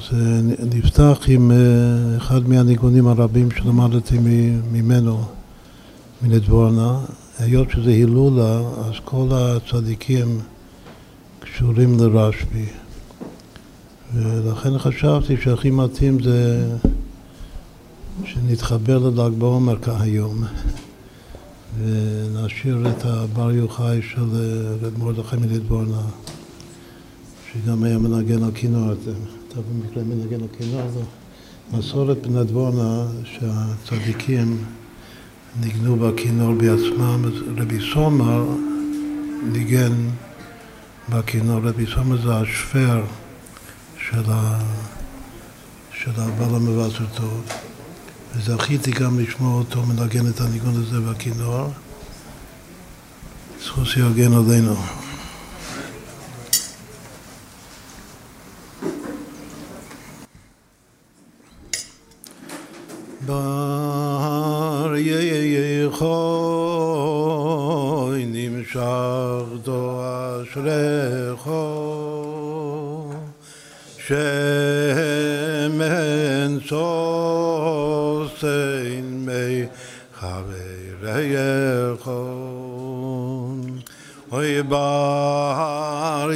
אז נפתח עם אחד מהניגונים הרבים שלמדתי ממנו, מנדבורנה. היות שזה הילולה, אז כל הצדיקים קשורים לרשב"י. ולכן חשבתי שהכי מתאים זה שנתחבר לל"ג בעומר כהיום ונשאיר את הבר יוחאי של רב מרדכי מלידבורנה שגם היה מנגן על כינור, אתה במקרה מנגן על כינור, מסורת בנדבורנה שהצדיקים ניגנו בכינור בעצמם, רבי סומר ניגן בכינור, רבי סומר זה השפר של, ה... של הבעל המבשר טוב וזכיתי גם לשמוע אותו מנגן את הניגון הזה בכינור זכות שיגן עלינו בר יחוי נמשך דו אשריכו שמן סוסן מי חברייכו אוי בר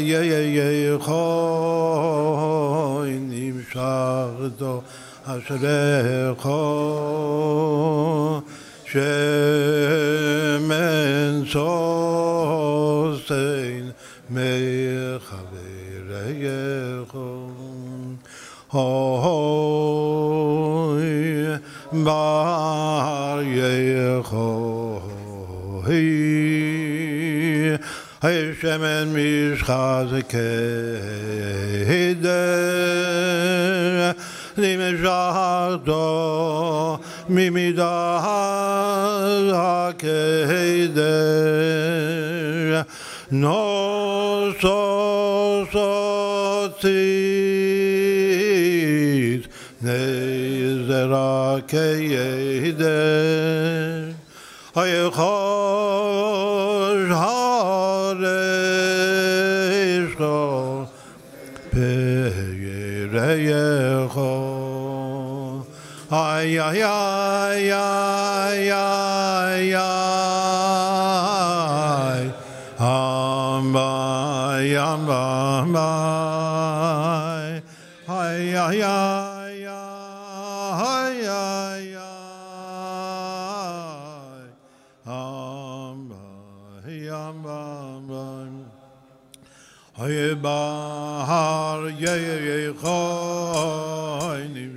יחוי נמשך דו אשריך que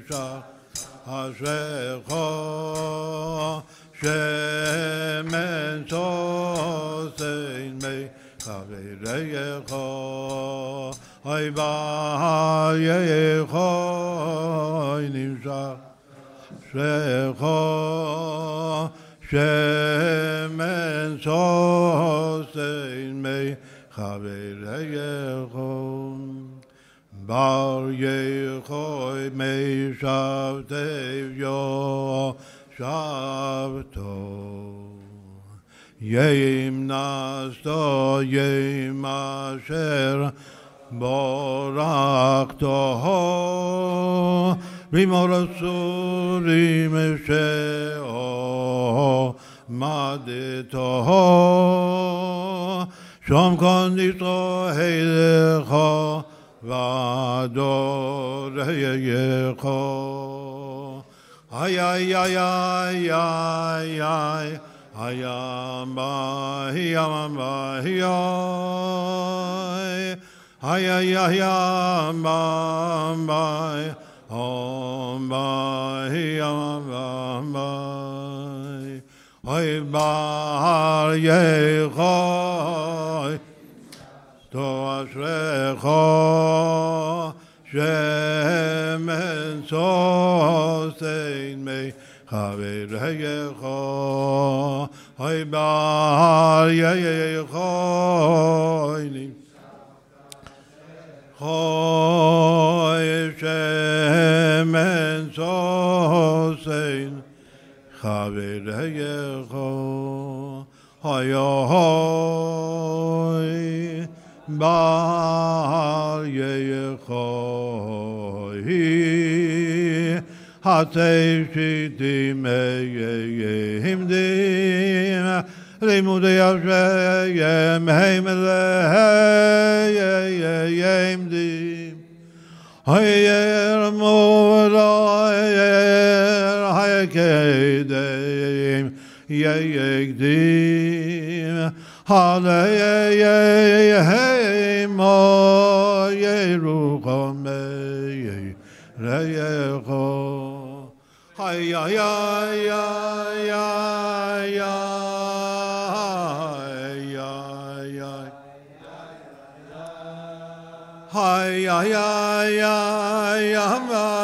Shah Hashecha Shemen Tosein Mei Chavireyecha Haibayecha Nimshah Shecha Shemen Tosein Mei Chavireyecha برگ خوی می شفته یا شفتو یم نستا یم اشر بارکتها بیمار رسولی میشه آمدتها شام کندی تا حیل خواه הסורים שאו מדתו שם קונדיתו הילך ואדורייך איי איי איי איי איי איי איי אמבאי אמבאי איי איי איי אמבאי אמבאי אמבאי אוי בר יחוי תו אשריך שמן סוסן מי חברייך אוי בר יחוי חוי שמן סוסן חברייך אוי אוי bar yeychoi hatei dimeyim dim לימודי השם הם להם דים הייר מולו הייר היקדים ייקדים הלייהם ירוחם רייכו היי היי היי היי Hi, hi, hi, hi, hi, hi,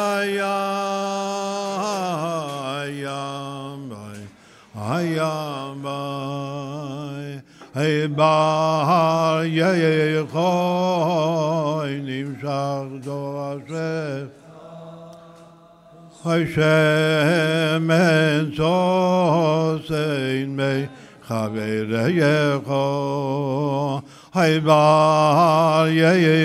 bar ye ye khoy nim shar do ashe khoy she men so sein me khave re ye kho hay bar ye ye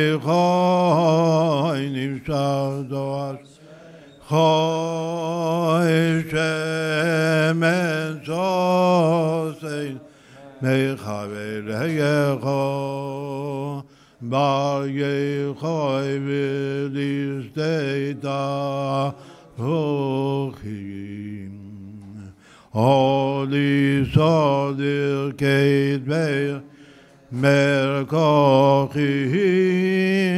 没哈维勒耶和，巴耶哈维利塞达福希，奥利萨的给贝梅卡希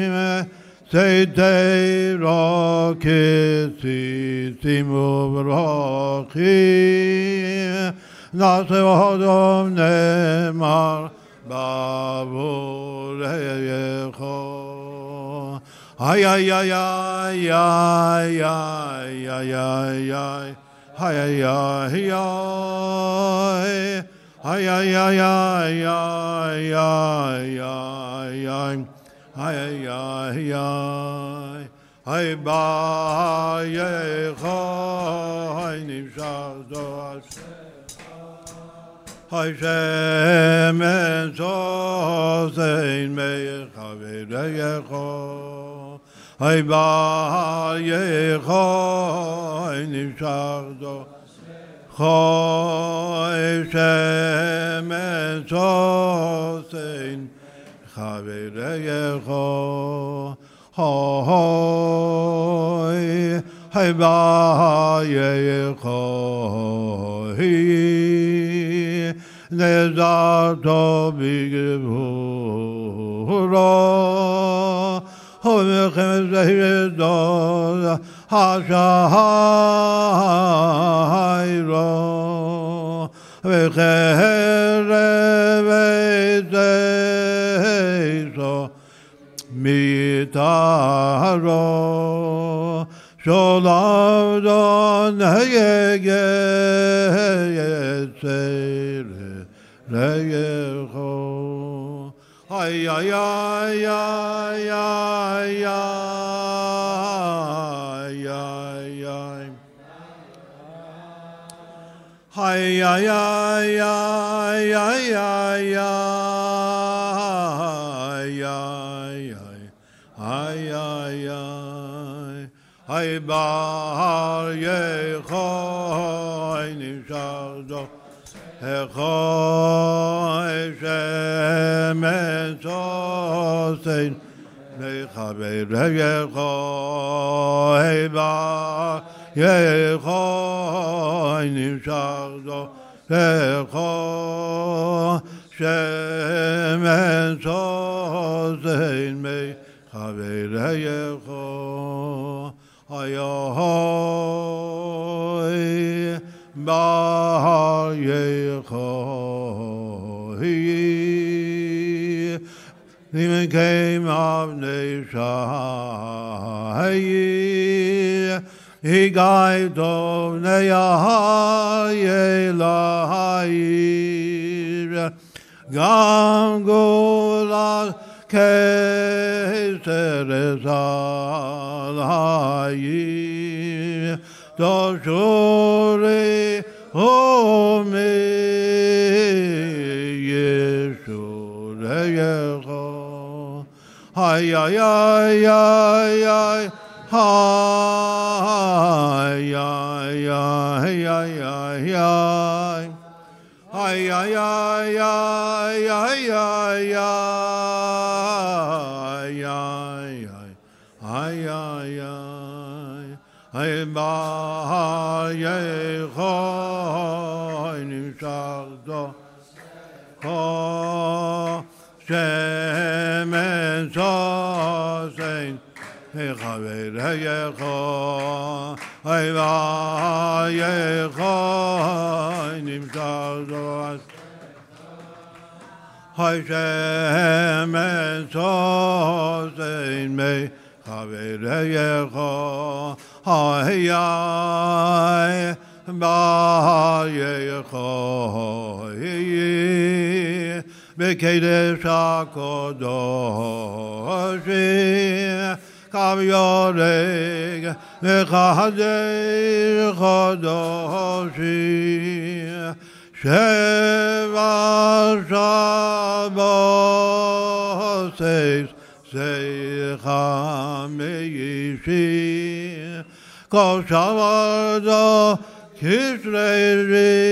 梅。سيدي راكي سيتي مبراكي וליסטייתה הוכים Holy Sodir Kate Beir Merkochim Seitei Rokitzi Timu Rochim Nase Hodom Nemar Bavureyecho Ay ay ay ay ay ay ay ay ay Hi, hi, hi, hi, hi, hi, hi, Hashem mem Meir sain maye Hay baye khoy nisakh do Hay mem so sain 海巴耶可嘿，那扎多比格布罗，后面很谁多哈沙海罗，为海人为谁说米达罗。Şolavdan heye geyeseyre reye ho Hay ya ya ya ya ya ya ya Hay ya ya ya ya ya ya Shemen Tosein Mei Chavei Le'echo Hei Ba Ye'echo Hei Ba Ye'echo Hei Ba Ye'echo Hei Ba Ye'echo Hei Ba Ye'echo Hei Ba Ye'echo Hei Ba Nimen came of Neshai, he guide of Neahai Elahai, Gangulat Teresayi Doshore Home Yeshureyecho Ay ay ay ay ay Ay ay ay ay ay Ay ay ay من سازین سازن خبره خواه ایلای خواه نیم سازوست های من سازین می خبره خواه های های بای خواهی Bekidesha Kodoshi Kavyoreg Mechadei Kodoshi Sheva Shabbos Seicha Meishi Koshavardo Kisreirin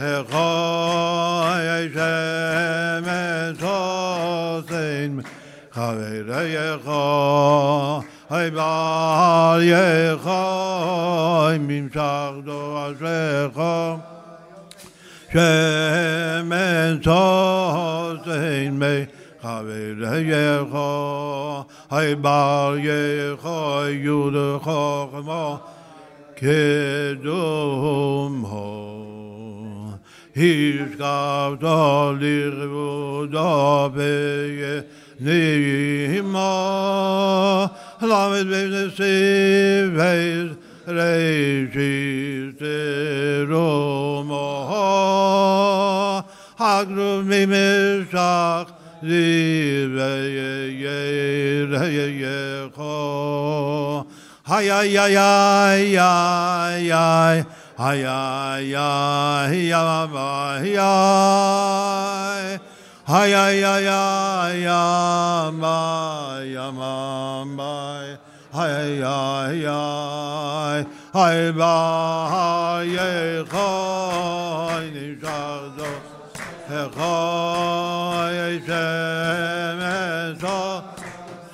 غایش متاسین خبره خواهی باری خواهی بیم شغد و عشق خواهی شمن تاسین می خبره خواهی باری خواهی یود خواهی ما که دوم ها Hir gav dalir voda beye nima. Lamed bevne sivveyz reishite romaha Hagru mimishach zivveye reyecha Hay ay ay ay ay ay Haya ya ya ba ya Haya ya ya ya ba ya ma ba Haya ya ya Hay ba ye kho ni ga do he kho ye so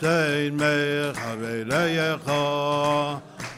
se me khabe ye kho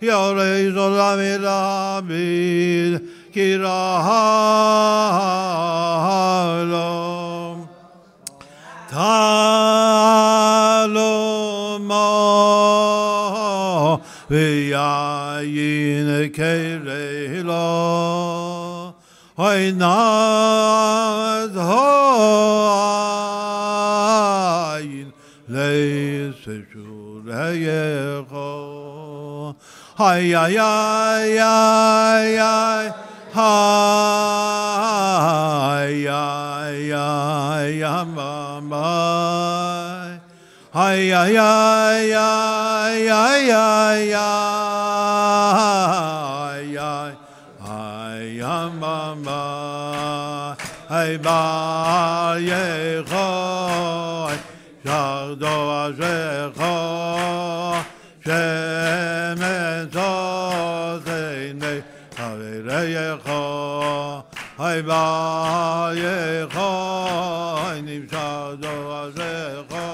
Yahweh Zolamid Amid Kirahalom Taloma V'yayin Kereilo Oinad Hoayin Hi, hi, hi, hi, hi, hi, hi, hi, hi, hi, hi, hi, hi, hi, hi, Hey ba ye choy, shagdo asher choy, yecha hay ba yecha hay nimshad oazecha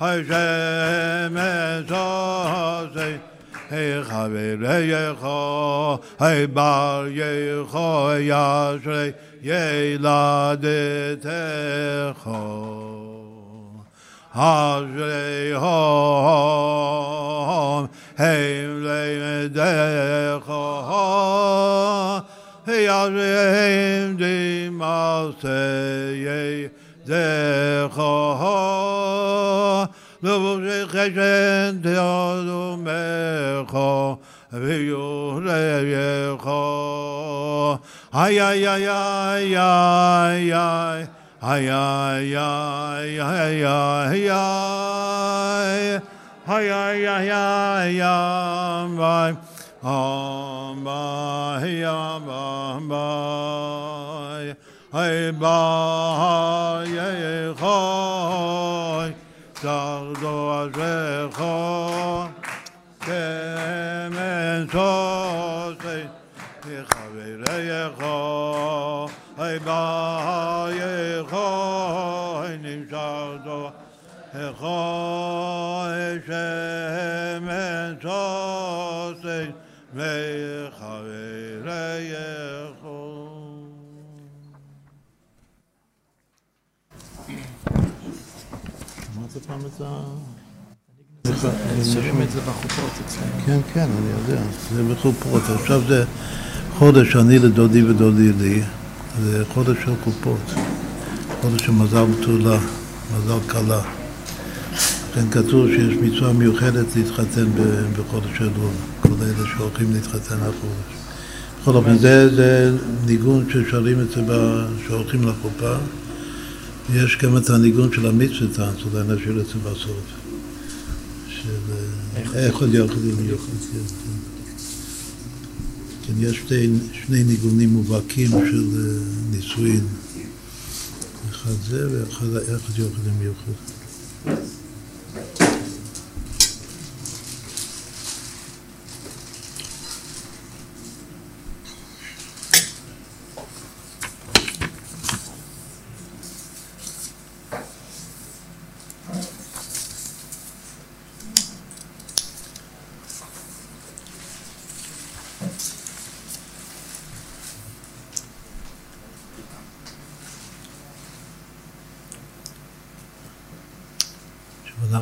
hay shemesh osei hay chaver yecha hay bar yecha yashrei yeladetecha Hazrei Hom, Heim Leimedech, Arehem de Maseye Decha Levushecheshen de Adomecha Veyureyecha Ay, ay, ay, ay, ay, ay Ay, ay, ay, Ambay, ambay, ای بهای خوی در دوزه خوی که من توسی خبیره خوی نیم در دوزه خوی כן, כן, אני יודע, זה בחופות. עכשיו זה חודש אני לדודי ודודי לי, זה חודש של קופות. חודש של מזל בתולה, מזל קלה. לכן כתוב שיש מצווה מיוחדת להתחתן בחודש אלול, כל אלה שהולכים להתחתן החודש. בכל אופן, זה, זה ניגון ששרים את זה ב- שהולכים לחופה. יש גם את הניגון של המצווה, אולי נשאיר את זה בסוף. של אה, איכות יחד עם יוחד, כן, כן. כן, יש שתי, שני ניגונים מובהקים של אה, נישואין. אחד זה ואחד איכות יחד עם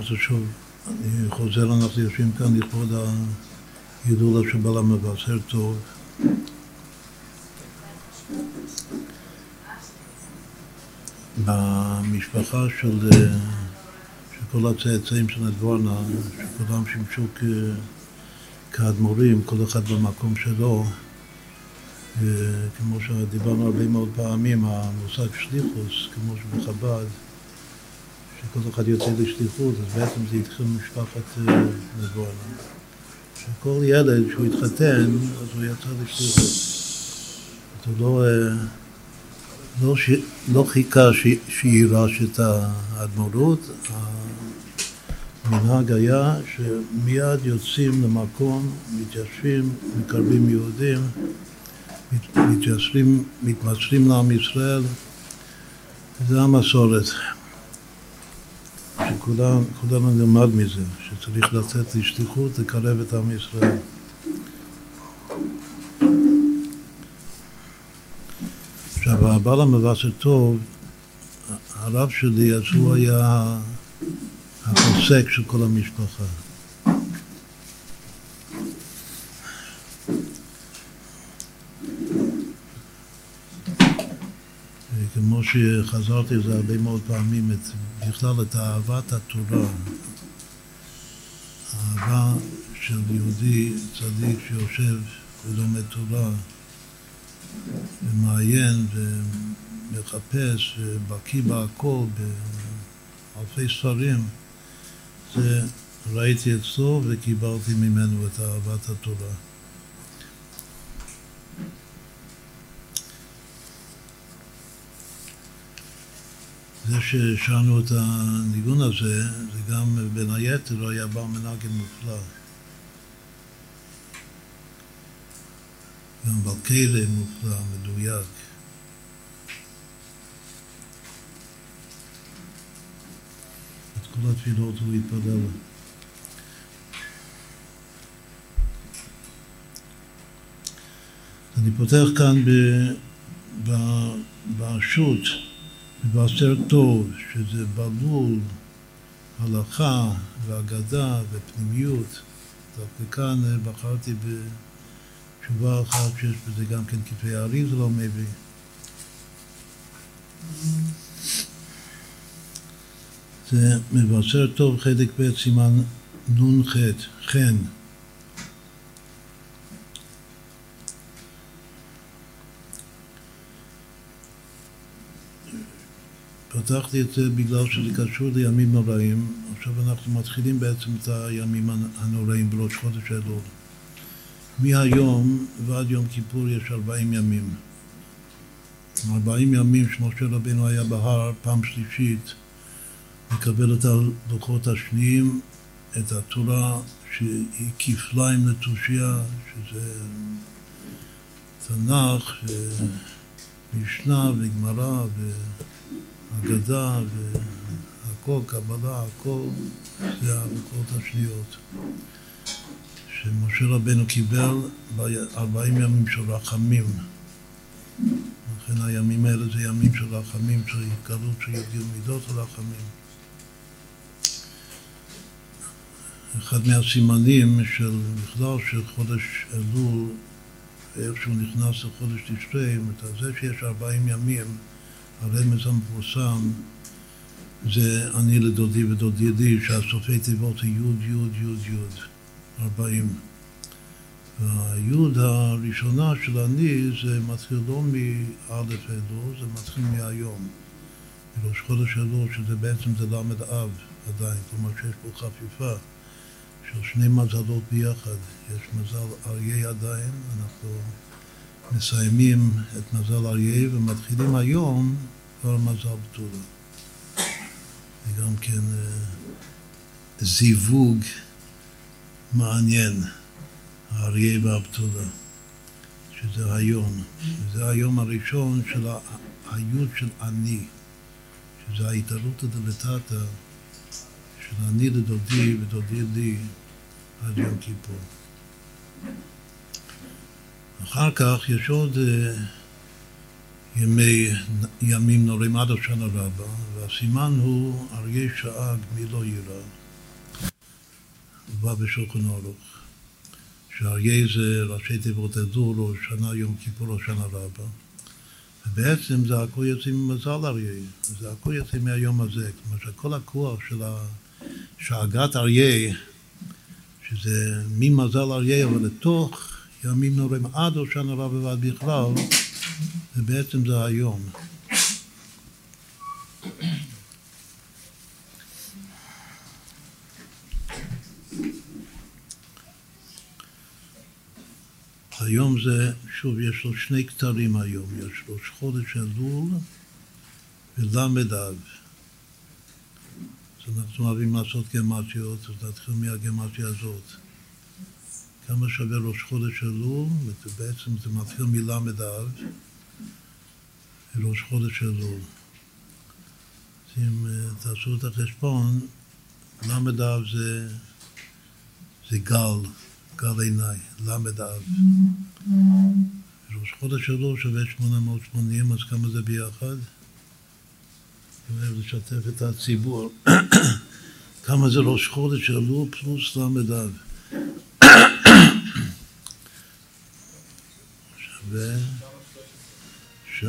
אנחנו שוב, אני חוזר, אנחנו יושבים כאן לכבוד ההילולה של בעל המבשר טוב. במשפחה של, אה, של כל הצאצאים של הדבורנה, שכולם שימשו כאדמו"רים, כל אחד במקום שלו, אה, כמו שדיברנו הרבה מאוד פעמים, המושג שליחוס, כמו שבחב"ד, שכל אחד יוצא לשליחות, אז בעצם זה התחיל ממשפחת אה, נבואנה. שכל ילד שהוא התחתן, אז הוא יצא לשליחות. אז הוא לא, אה, לא, ש... לא חיכה ש... שיירש את האדמו"רות, המנהג היה שמיד יוצאים למקום, מתיישבים, מקרבים יהודים, מת... מתיישבים, מתמסרים לעם ישראל, זה המסורת. שכולנו נלמד מזה, שצריך לצאת לשליחות, לקרב את עם ישראל. עכשיו, הבעל המבשר טוב, הרב שלי, אז הוא היה הפוסק של כל המשפחה. כמו שחזרתי על זה הרבה מאוד פעמים, את, בכלל את אהבת התורה, האהבה של יהודי צדיק שיושב ולומד תורה, ומעיין ומחפש ובקיא בהכל, באלפי ספרים, זה ראיתי אצלו וקיבלתי ממנו את אהבת התורה. זה ששרנו את הניגון הזה, זה גם בין היתר היה בר מנגן מופלא. גם בעל כלא מופלא, מדויק. את כל התפילות הוא התפלל. אני פותח כאן ב, ב, ברשות, בבשר טוב, שזה בלול, הלכה ואגדה ופנימיות. דווקא כאן בחרתי בתשובה אחת שיש בזה גם כן כתבי הארי, זה לא מביא. זה מבשר טוב חלק ב' סימן נ"ח, חן. פתחתי את זה בגלל שזה קשור לימים נוראים. עכשיו אנחנו מתחילים בעצם את הימים הנוראים בראש חודש אלול. מהיום ועד יום כיפור יש ארבעים ימים. ארבעים ימים שמשה רבינו היה בהר פעם שלישית, מקבל את הלוחות השניים, את התורה שהיא כפליים לתושייה, שזה תנ"ך, משנה וגמרא ו... אגדה והכל, קבלה, הכל זה הלקות השניות. שמשה רבנו קיבל בארבעים ימים של רחמים. לכן הימים האלה זה ימים של רחמים, של התגלות, של יגיעו מידות הרחמים. אחד מהסימנים של בכלל של חודש אלול, איך שהוא נכנס לחודש תשרי, זה שיש ארבעים ימים הרמז המפורסם זה אני לדודי ודודי ידי, שהסופי תיבות זה יוד, יוד, יוד, יוד, ארבעים. והיוד הראשונה של אני זה מתחיל לא מאלף אלו, זה מתחיל מהיום. בראש חודש אלו, שזה בעצם זה ל"ד אב עדיין, כלומר שיש פה חפיפה של שני מזלות ביחד. יש מזל אריה עדיין, אנחנו מסיימים את מזל אריה ומתחילים היום כבר מזל בתולה. זה גם כן אה, זיווג מעניין, האריה והבתולה, שזה היום. זה היום הראשון של היוד של אני, שזה ההתערותא דלתתא של אני לדודי ודודי לי עד יום כיפור. אחר כך יש עוד uh, ימי, ימים נוראים עד השנה רבה, והסימן הוא אריה שאג מי יירא, ובא בשולחן אורוך. שאריה זה ראשי תיבות אזור, או שנה יום כיפור או שנה רבה. ובעצם זה הכל יוצא ממזל אריה, זה הכל יוצא מהיום הזה. כלומר שכל הכוח של שאגת אריה, שזה ממזל אריה, אבל לתוך ימים נוראים עד הושענא רבה ועד בכלל, ובעצם זה היום. היום זה, שוב, יש לו שני כתרים היום, יש ראש חודש אלול ול"ד אב. אז אנחנו אוהבים לעשות גמטיות, אז נתחיל מהגמטיה הזאת. כמה שווה ראש חודש אלול, ובעצם זה מתחיל מל"ד ראש חודש אלול. אז אם אה, תעשו את החשבון, ל"ד זה, זה גל, גל עיניי, ל"ד. ראש חודש אלול שווה 880, אז כמה זה ביחד? אני אוהב לשתף את הציבור. כמה זה ראש חודש אלול פלוס ל"ד ו-913,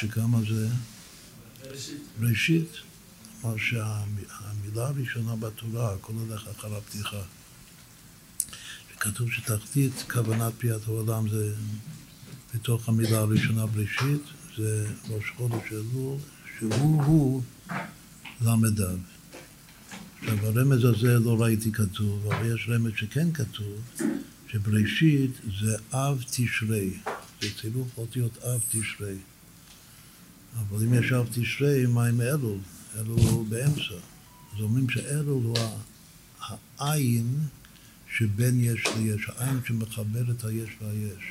שכמה זה? ראשית. כלומר שהמילה הראשונה בתורה, הכל הולך אחר הפתיחה. כתוב שתחתית כוונת בריאת העולם זה בתוך המילה הראשונה בראשית, זה ראש חודש אלול, שהוא-הוא ל"ו. עכשיו הרמז הזה לא ראיתי כתוב, אבל יש רמז שכן כתוב, שבראשית זה אב תשרי, זה צירוף אותיות אב תשרי. אבל אם יש אב תשרי, מה עם אלול? אלול באמצע. אז אומרים שאלול הוא העין שבין יש ליש, העין שמחבר את היש והיש.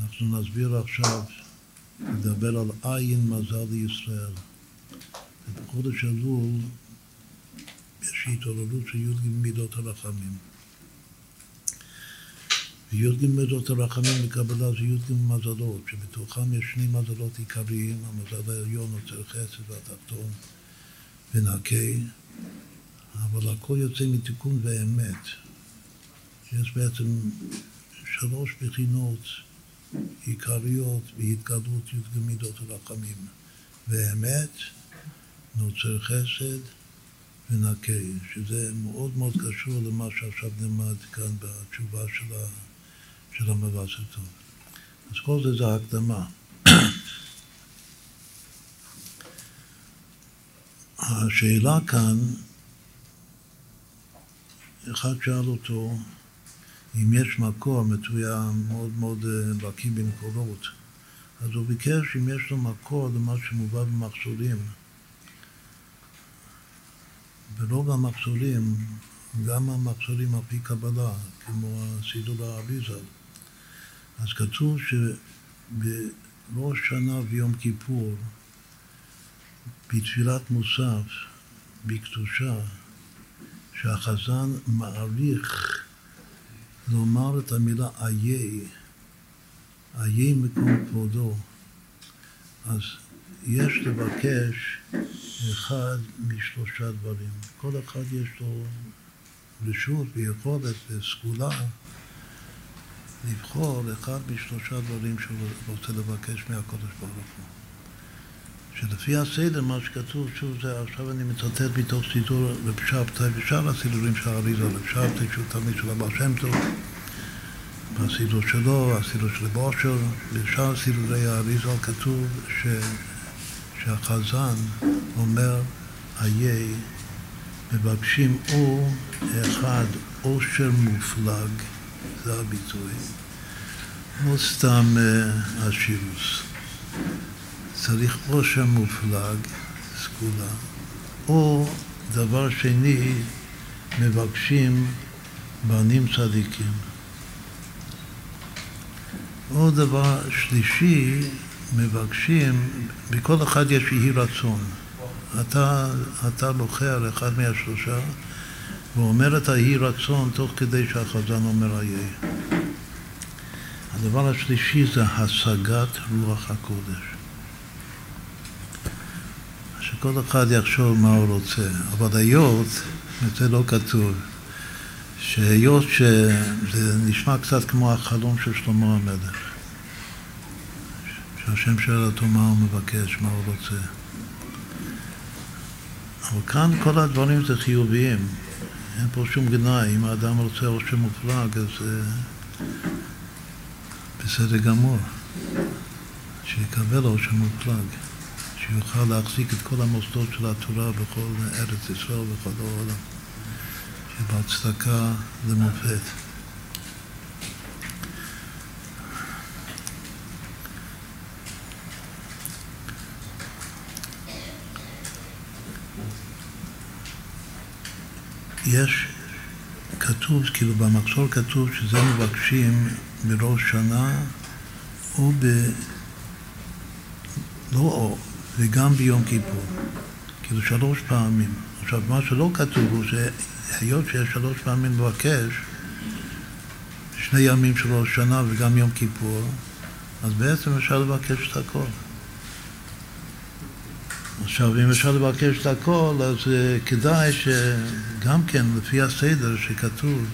אנחנו נסביר עכשיו, נדבר על עין מזל לישראל. בחודש אלול יש התעוררות של י"ג מידות הרחמים. וי"ג מידות הרחמים לקבלה זה י"ג מזלות, שבתוכם יש שני מזלות עיקריים, המזל העליון עוצר חסד והתחתון ונקי, אבל הכל יוצא מתיקון ואמת. יש בעצם שלוש בחינות עיקריות בהתגלות י"ג מידות הרחמים. ואמת, נוצר חסד ונקי, שזה מאוד מאוד קשור למה שעכשיו נלמד כאן בתשובה של, ה, של המבשר טוב. אז כל זה זה הקדמה. השאלה כאן, אחד שאל אותו אם יש מקור, היה מאוד מאוד אה, בקיא במקורות, אז הוא ביקש אם יש לו מקור למה שמובא במחסולים. ברוב המחסולים, גם המחסולים על פי קבלה, כמו הסידור האריזה, אז כתוב שבראש שנה ויום כיפור, בתפילת מוסף, בקדושה, שהחזן מעריך לומר את המילה איה, איה מקום כבודו, אז יש לבקש אחד משלושה דברים. כל אחד יש לו רשות ויכולת וסגולה לבחור אחד משלושה דברים שהוא רוצה לבקש מהקודש ברוך הוא. שלפי הסדר, מה שכתוב, שוב, זה עכשיו אני מצטט מתוך סידור רב שבתאי ושאר הסידורים של האריזה, רב שבתאי שהוא תלמיד של הבעל שם טוב, בסידור שלו, הסידור של בושר, בשאר סידורי האריזה כתוב ש... שהחזן אומר, איה, מבקשים או אחד עושר מופלג, זה הביטוי, לא סתם עשירוס. צריך עושר מופלג, סגולה, או דבר שני, מבקשים בנים צדיקים. או דבר שלישי, מבקשים, בכל אחד יש יהי רצון. אתה, אתה בוחר אחד מהשלושה ואומר את היהי רצון תוך כדי שהחזן אומר איה. הדבר השלישי זה השגת רוח הקודש. שכל אחד יחשוב מה הוא רוצה, אבל היות, זה לא כתוב, שהיות שזה נשמע קצת כמו החלום של שלמה המלך. שהשם שואל אותו מה הוא מבקש, מה הוא רוצה. אבל כאן כל הדברים זה חיוביים, אין פה שום גנאי. אם האדם רוצה עושר מופלג, אז uh, בסדר גמור. שיקבל עושר מופלג, שיוכל להחזיק את כל המוסדות של התורה בכל ארץ ישראל ובכל העולם. שבהצדקה למופת. יש, כתוב, כאילו במחסור כתוב שזה מבקשים בראש שנה או ב... לא או, וגם ביום כיפור. כאילו שלוש פעמים. עכשיו, מה שלא כתוב הוא שהיות שיש שלוש פעמים לבקש, שני ימים של ראש שנה וגם יום כיפור, אז בעצם אפשר לבקש את הכל. עכשיו, אם אפשר לבקש את הכל, אז uh, כדאי שגם כן, לפי הסדר שכתוב,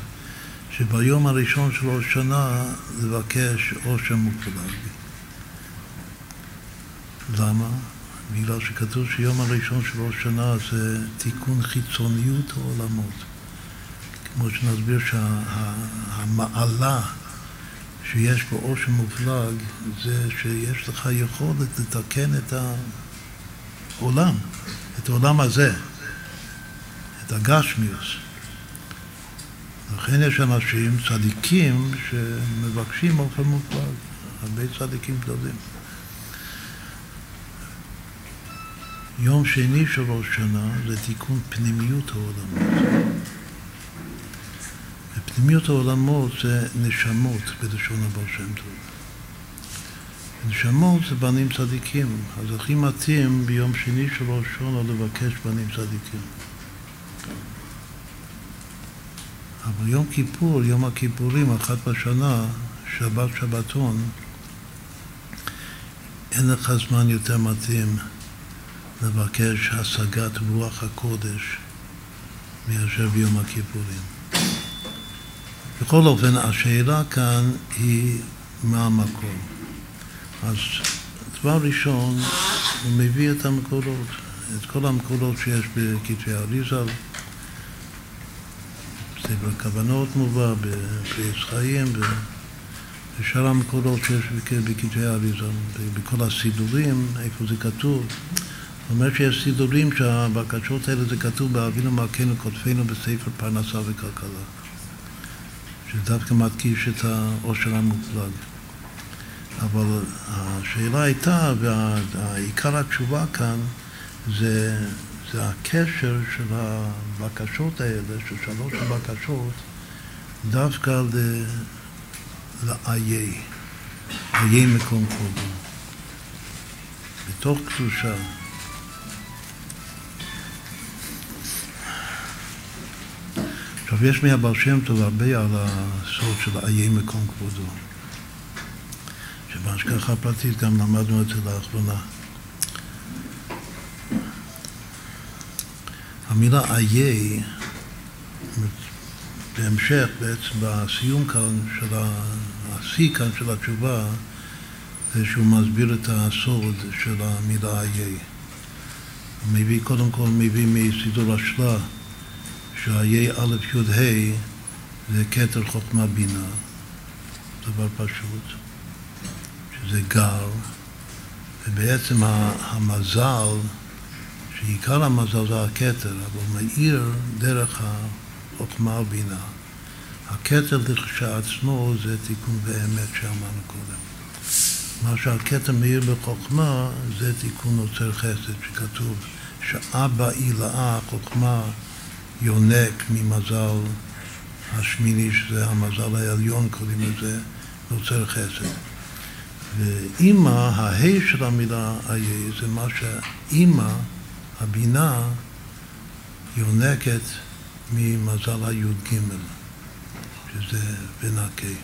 שביום הראשון של ראש שנה לבקש עושר מופלג. למה? בגלל שכתוב שיום הראשון של ראש שנה זה תיקון חיצוניות העולמות. כמו שנסביר שהמעלה שה, שיש בו עושר מופלג זה שיש לך יכולת לתקן את ה... עולם, את העולם הזה, את הגשמיוס. לכן יש אנשים, צדיקים, שמבקשים אוכל מופלג, הרבה צדיקים גדולים. יום שני של ראש שנה זה תיקון פנימיות העולמות. ופנימיות העולמות זה נשמות בלשון הבעל שם טוב. נשמות זה בנים צדיקים, אז הכי מתאים ביום שני של ראש השונה לבקש בנים צדיקים. אבל יום כיפור, יום הכיפורים, אחת בשנה, שבת שבתון, אין לך זמן יותר מתאים לבקש השגת רוח הקודש מאשר ביום הכיפורים. בכל אופן, השאלה כאן היא מה המקום. אז דבר ראשון, הוא מביא את המקורות, את כל המקורות שיש בכתבי אריזל, בספר הכוונות מובא, בפרי חיים, ושאר המקורות שיש בכתבי אריזל, בכל הסידורים, איפה זה כתוב. זאת אומרת שיש סידורים שהבקשות האלה זה כתוב באבינו מלכנו כותפינו בספר פרנסה וכלכלה. שדווקא מדגיש את העושר המופלג. אבל השאלה הייתה, ועיקר התשובה כאן, זה, זה הקשר של הבקשות האלה, של שלוש הבקשות, דווקא לאיי, איי מקום קודם. בתוך קדושה. עכשיו, יש מהבר שם טוב הרבה על הסוד של איי מקום כבודו. שבהשגחה פרטית גם למדנו את זה לאחרונה. המילה איי, בהמשך בעצם בסיום כאן של השיא כאן של התשובה, זה שהוא מסביר את הסוד של המילה איי. הוא מביא, קודם כל מביא מסידור השלה שהאיי א' י' ה' זה כתר חוכמה בינה, דבר פשוט. שזה גר, ובעצם המזל, שעיקר המזל זה הכתר, אבל הוא מאיר דרך החוכמה ובינה. הכתר לכשעצמו זה תיקון ואמת שאמרנו קודם. מה שהכתר מאיר בחוכמה זה תיקון עוצר חסד, שכתוב שאבא אילאה, חוכמה יונק ממזל השמיני, שזה המזל העליון, קוראים לזה, עוצר חסד. ואימא, ההי של המילה איה, זה מה שאימא, הבינה, יונקת ממזל הי"ג, שזה ונקה.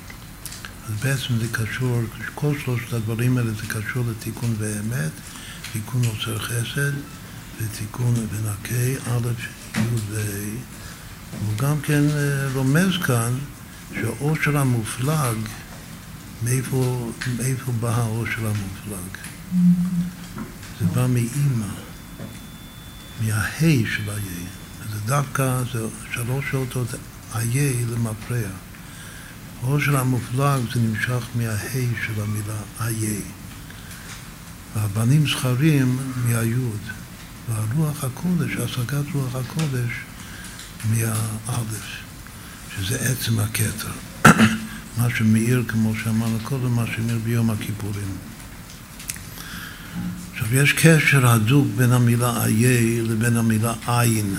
אז בעצם זה קשור, כל שלושת הדברים האלה זה קשור לתיקון ואמת, תיקון עוצר חסד ותיקון ונקה, א', י' וה'. הוא גם כן אה, רומז כאן שהעושר המופלג מאיפה, מאיפה בא האור של המופלג? זה בא מאימא, מההי של היי. זה דווקא, זה שלוש אותות היי למפרע. האור של המופלג זה נמשך מההי של המילה היי. והבנים זכרים מהיוד. והרוח הקודש, השגת רוח הקודש מהאלף, שזה עצם הכתר. מה שמאיר, כמו שאמרנו קודם, מה שמאיר ביום הכיפורים. עכשיו, יש קשר הדוק בין המילה איה לבין המילה עין.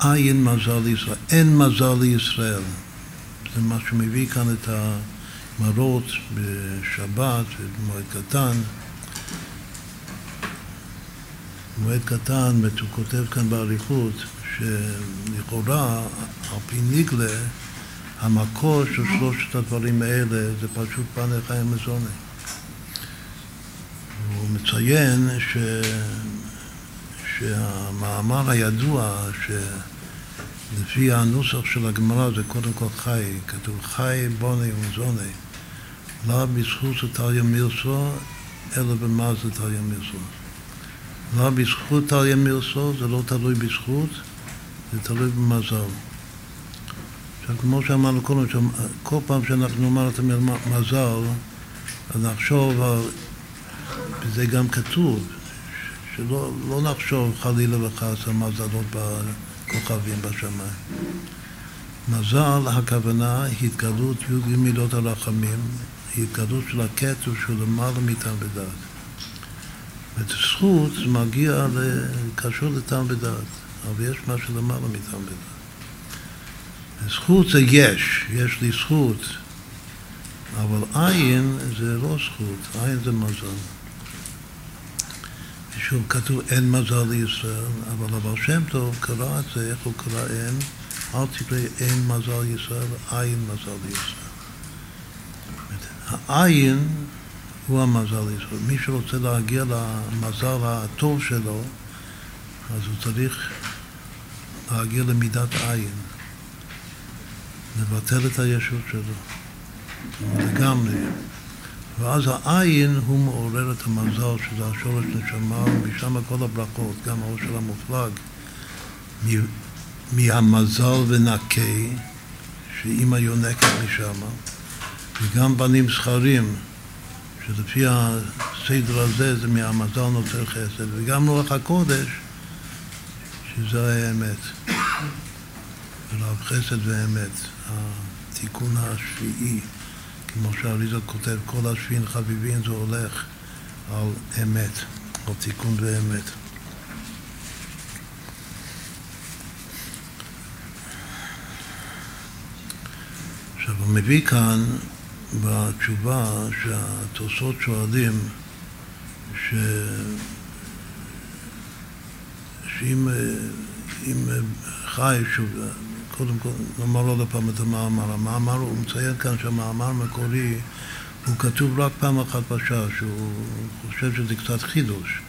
עין מזל לישראל. אין מזל לישראל. זה מה שמביא כאן את המראות בשבת ובמועד קטן. במועד קטן, הוא כותב כאן באריכות, שלכאורה, על פי ניגלה, המקור של שלושת הדברים האלה זה פשוט פני חיים מזוני. הוא מציין ש... שהמאמר הידוע, שלפי הנוסח של הגמרא זה קודם כל חי, כתוב חי בוני ומזוני, לא בזכות תליה מילסו, אלא במה זה תליה מילסו. לא בזכות תליה מילסו, זה לא תלוי בזכות, זה תלוי במזל. עכשיו, כמו שאמרנו קודם, כל פעם שאנחנו נאמר את המילה מזל, אז נחשוב וזה גם כתוב, שלא לא נחשוב חלילה וחס על מזלות בכוכבים בשמיים. מזל, הכוונה, התגלות י"ג מידות הרחמים, התגלות של הכתר שהוא למעלה מטעם ודעת. וזכות מגיע, קשור לטעם ודעת, אבל יש משהו למעלה מטעם ודעת. זכות זה יש, יש לי זכות, אבל עין זה לא זכות, עין זה מזל. שוב, כתוב אין מזל לישראל, אבל אבל שם טוב קרא את זה, איך הוא קרא אין? אל תקרא אין מזל לישראל, עין מזל לישראל. העין הוא המזל לישראל. מי שרוצה להגיע למזל הטוב שלו, אז הוא צריך להגיע למידת עין, לבטל את הישות שלו, לגמרי. ואז העין הוא מעורר את המזל, שזה השורש נשמה, ומשם כל הברכות, גם העושר המופלג, מהמזל ונקה, שאימא יונקת משם, וגם בנים זכרים, שלפי הסדר הזה זה מהמזל נוצר חסד, וגם רוח הקודש, שזה האמת. רב חסד ואמת, התיקון השביעי. כמו שהאריזה כותב, כל השביעין חביבין זה הולך על אמת, על תיקון ואמת. עכשיו הוא מביא כאן בתשובה שהתוספות שואלים ש... שאם חי, שוב, קודם כל, נאמר עוד פעם את המאמר. המאמר, הוא מציין כאן שהמאמר המקורי הוא כתוב רק פעם אחת בשעה, שהוא חושב שזה קצת חידוש.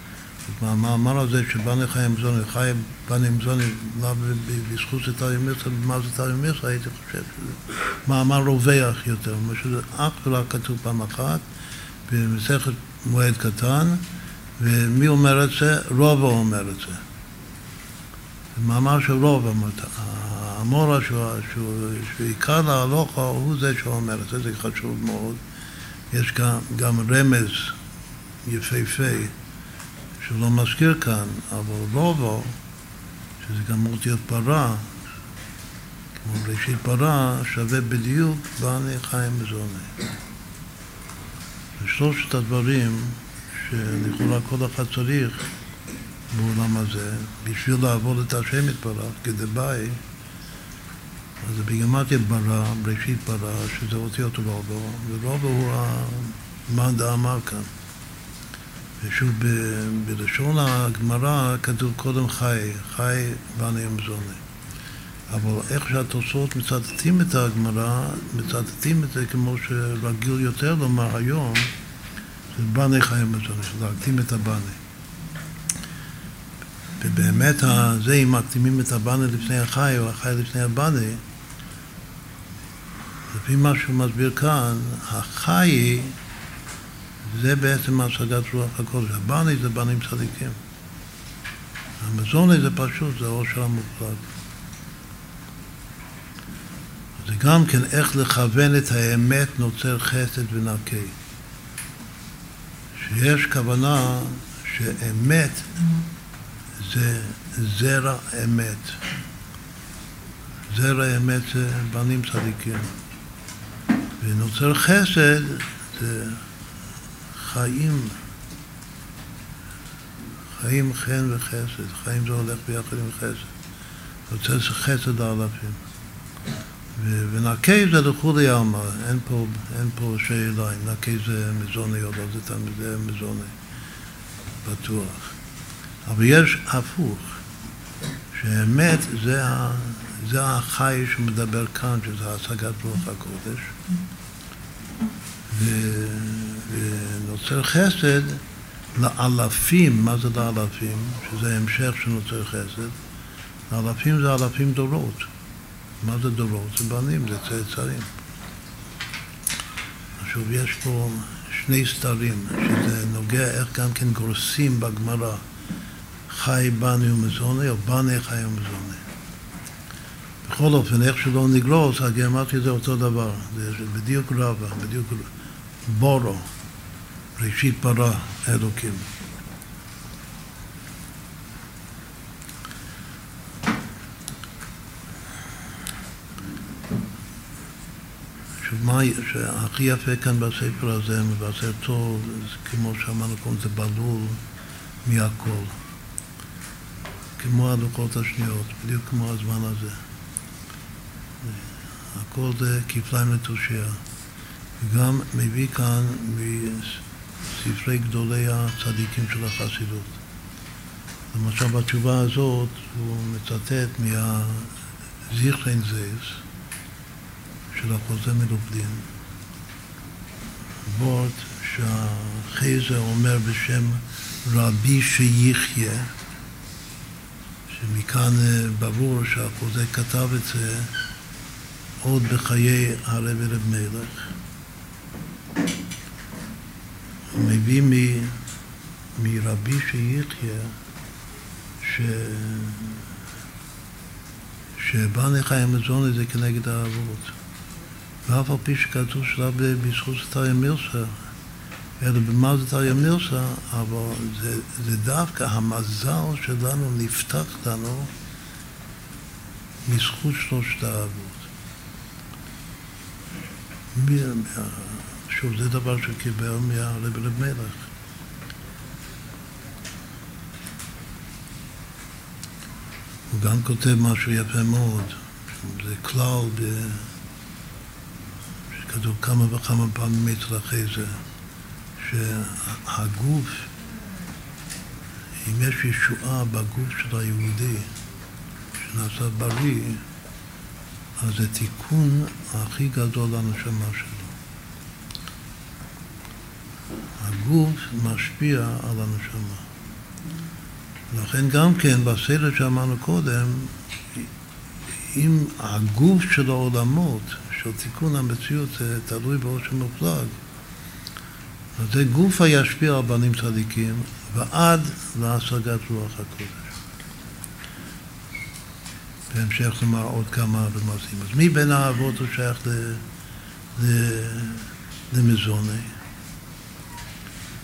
המאמר הזה שבני חיים זוני, חי בני זוני, בזכות זה תאי מירסה, במה זה תאי מירסה, הייתי חושב שזה מאמר רווח יותר, שזה אך ורק כתוב פעם אחת, במסכת מועד קטן, ומי אומר את זה? רובו אומר את זה. זה מאמר של רוב, המורה שעיקר להלוכה הוא זה שאומר זה, זה חשוב מאוד. יש גם, גם רמז יפהפה שלא מזכיר כאן, אבל רובו, שזה גם אותיות פרה, כמו ראשית פרה, שווה בדיוק בני חיים מזוני. שלושת הדברים שלכאורה כל אחד צריך בעולם הזה, בשביל לעבוד את השם יתברך, כדבעי, אז בגימטיה ברא, בראשית ברא, שזה אותיות רובו, ורובו הוא המאן דאמר כאן. ושוב, בלשון הגמרא כתוב קודם חי, חי בני אמזוני. אבל איך שהתוצאות מצטטים את הגמרא, מצטטים את זה כמו שרגיל יותר לומר היום, זה בני חי אמזוני, להקדים את הבני. ובאמת זה, אם מקדימים את הבנה לפני החי או החי לפני הבנה, לפי מה שהוא מסביר כאן, החי זה בעצם השגת רוח הקודש. הבני זה בנים צדיקים. המזוני זה פשוט, זה ראש המוחלט. זה גם כן איך לכוון את האמת נוצר חסד ונקי. שיש כוונה שאמת זה זרע אמת. זרע אמת זה בנים צדיקים. ונוצר חסד זה חיים, חיים חן וחסד. חיים זה הולך ביחד עם חסד. נוצר חסד האלפים. ונקי זה לכולי עלמא, אין אין פה שאלה אם נקי זה מזוני או לא, זה מזוני, בטוח. אבל יש הפוך, שאמת זה, זה החי שמדבר כאן, שזה השגת רוח הקודש, ו, ונוצר חסד לאלפים, מה זה לאלפים? שזה המשך שנוצר חסד. לאלפים זה אלפים דורות. מה זה דורות? זה בנים, זה צאצאים. עכשיו, יש פה שני סתרים, שזה נוגע איך גם כן גורסים בגמרא. חי בני ומזוני, או בני חי ומזוני. בכל אופן, איך שלא נגרוס, הגרמטי זה אותו דבר. זה בדיוק רבה, בדיוק בורו, ראשית ברא אלוקים. מה שהכי יפה כאן בספר הזה, מבשר טוב, כמו שאמרנו קודם, זה בלול מהכל. כמו הלוחות השניות, בדיוק כמו הזמן הזה. הכל זה כפליים לתושייה. וגם מביא כאן מספרי גדולי הצדיקים של החסידות. למשל בתשובה הזאת הוא מצטט מהזיכרן זייס של החוזה מלובלין, וורט שהחייזר אומר בשם רבי שיחיה, שמכאן אה, ברור שהחוזה כתב את זה עוד בחיי הרב אלב מלך. הוא מביא מ, מרבי שיחיה ש... שבא נחי המזון הזה כנגד האבות. ואף על פי שכתוב שלה בזכות סטריה מילסה, אלא במה זה תריה מילסה, אבל זה, זה דווקא המזל שלנו נפתח לנו מזכות שלושת האבות. שוב, זה דבר שקיבל מהרב לב מלך. הוא גם כותב משהו יפה מאוד, זה כלל ב... שכתוב כמה וכמה פעמים אחרי זה, שהגוף, אם יש ישועה בגוף של היהודי שנעשה בריא, אז זה תיקון הכי גדול לנשמה שלו. הגוף משפיע על הנשמה. לכן גם כן, בסדר שאמרנו קודם, אם הגוף של העולמות, של תיקון המציאות, זה תלוי באושר מופלג, זה גוף הישפיע על בנים צדיקים, ועד להשגת רוח הקודש. בהמשך נאמר עוד כמה רמזים. אז מי בין האבות הוא שייך למזוני?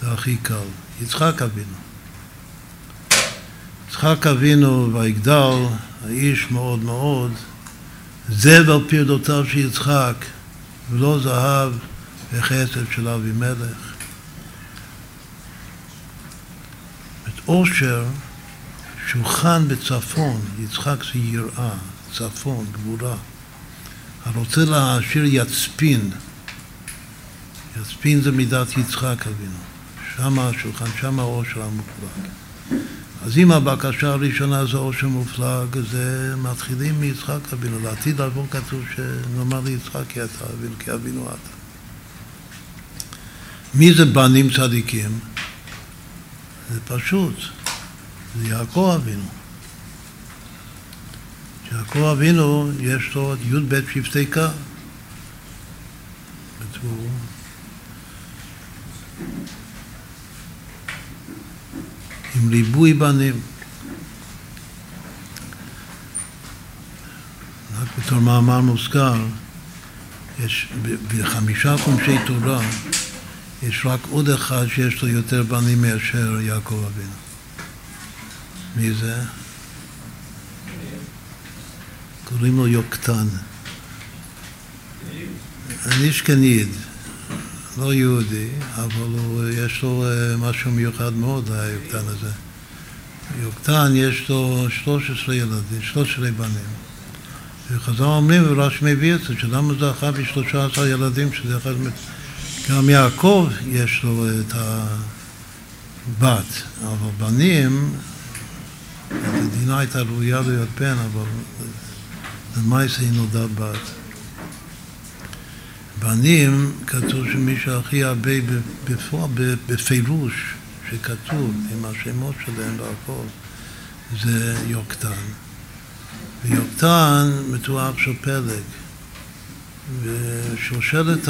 זה הכי קל. יצחק אבינו. יצחק אבינו ויגדל, האיש מאוד מאוד, זבל פרדותיו של יצחק, ולא זהב וחסד של אבימלך. את עושר שולחן בצפון, יצחק זה יראה, צפון, גבורה. הרוצה להעשיר יצפין, יצפין זה מידת יצחק אבינו, שם השולחן, שם העושר המופלג. אז אם הבקשה הראשונה זה עושר מופלג, זה מתחילים מיצחק אבינו. לעתיד לבוא כתוב שנאמר ליצחק כי אתה אבינו, כי אבינו אתה. מי זה בנים צדיקים? זה פשוט. זה יעקב אבינו. יעקב אבינו יש לו את י"ב שבטי קה. עם ריבוי בנים. רק בתור מאמר מוזכר, יש בחמישה חומשי תורה, יש רק עוד אחד שיש לו יותר בנים מאשר יעקב אבינו. מי זה? קוראים לו יוקטן. איש כניד, לא יהודי, אבל יש לו אה, משהו מיוחד מאוד, היוקטן הזה. יוקטן יש לו 13 ילדים, 13 בנים. וחז"ל אומרים, ורש"י מביא את זה, שלמה זכה ב-13 ילדים, שזה אחד... גם יעקב יש לו את הבת, אבל בנים המדינה הייתה ראויה להיות בן, אבל למעשה היא נולדה בת. בנים, כתוב שמי שהכי הרבה בפועל, בפירוש שכתוב עם השמות שלהם והכל, זה יוקטן. ויוקטן מתואר של פלג. ושושלת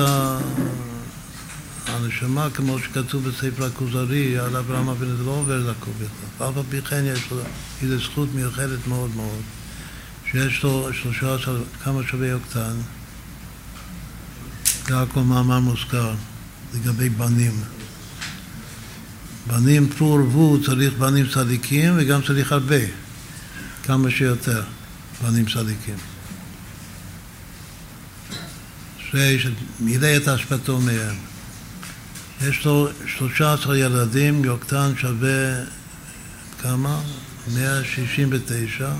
הנשמה, כמו שכתוב בספר הכוזרי, על אברהם אבינו, זה לא עובר דרכו בכלל. אף על פי כן יש לו איזו זכות מיוחדת מאוד מאוד, שיש לו שלושה עשר, כמה שווה יוקטן, זה הכל מאמר מוזכר לגבי בנים. בנים פרו ורבו צריך בנים צדיקים וגם צריך הרבה, כמה שיותר בנים צדיקים. שמילא את אשפתו מהם. יש לו 13 ילדים, יוקטן שווה כמה? 169,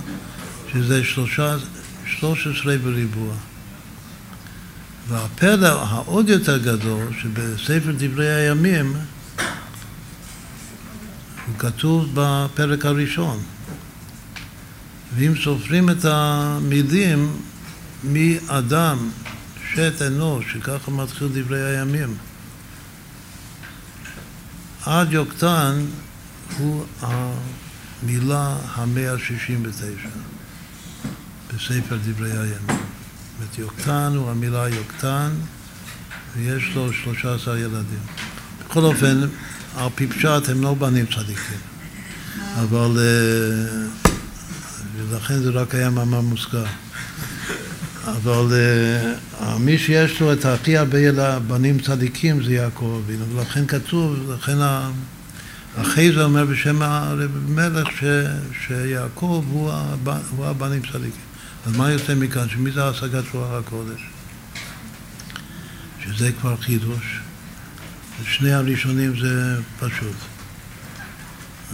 שזה 13 בריבוע. והפלא העוד יותר גדול, שבספר דברי הימים, הוא כתוב בפרק הראשון. ואם סופרים את המילים מאדם, שת אנוש, שככה מתחיל דברי הימים, עד יוקטן הוא המילה המאה שישים ותשע בספר דברי הימים. זאת יוקטן הוא המילה יוקטן ויש לו שלושה עשר ילדים. בכל אופן, על פי פשט הם לא בנים צדיקים, אבל אה, ולכן זה רק היה מאמר מוסגר. אבל uh, מי שיש לו את הכי הרבה בנים צדיקים זה יעקב אבינו, ולכן כתוב, לכן אחרי זה אומר בשם הרב מלך ש, שיעקב הוא, הב, הוא הבנים צדיקים. אז מה יוצא מכאן? שמי זה השגת רוח הקודש? שזה כבר חידוש. שני הראשונים זה פשוט.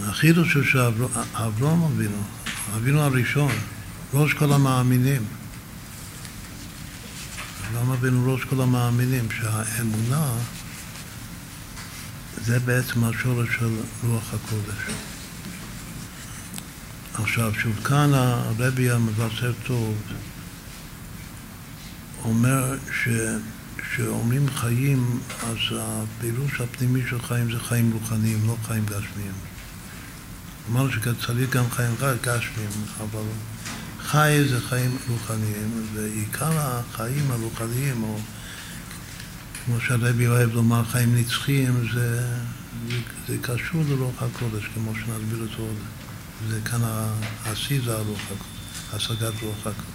החידוש הוא שאברהם אבינו, אבינו הראשון, ראש כל המאמינים. למה אבינו ראש כל המאמינים? שהאמונה זה בעצם השורש של רוח הקודש. עכשיו, שוב כאן הרבי המבשר טוב אומר ש... כשאומרים חיים, אז הפילוש הפנימי של חיים זה חיים רוחניים, לא חיים גשמיים. אמרנו שצריך גם חיים גשמיים, אבל חי זה חיים רוחניים, ועיקר החיים הרוחניים, או כמו שהרבי אוהב לומר, חיים נצחיים, זה, זה, קשור לרוח הקודש, כמו שנסביר זה עוד. זה כאן השיא זה הרוח הקודש, השגת רוח הקודש.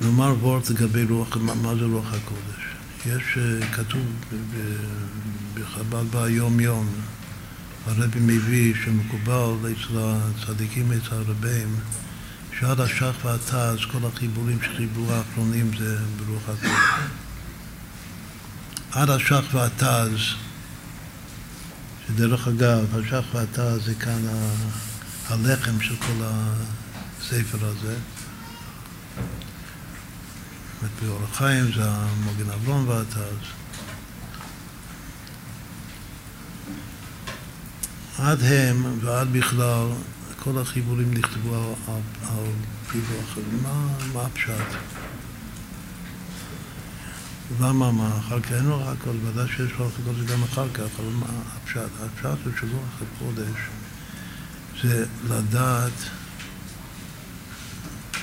נאמר וורט לגבי רוח, מה זה רוח הקודש. יש, אה, כתוב בחב"ד ביום יום, הרבי מביא שמקובל אצל הצדיקים, אצל הרבים, שעד השח והתז, כל החיבורים שחיברו האחרונים זה ברוח הקודש. עד השח והתז, שדרך אגב, השח והתז זה כאן הלחם של כל הספר הזה. באמת באורח חיים זה המוגן אברום והתז. עד הם ועד בכלל, כל החיבורים נכתבו על, על, על פיווח. מה, מה הפשט? למה מה? אחר כך אין לו הכל, ודאי שיש לו הכל זה גם אחר כך, אבל מה הפשט? הפשט הוא שלוח הקודש זה לדעת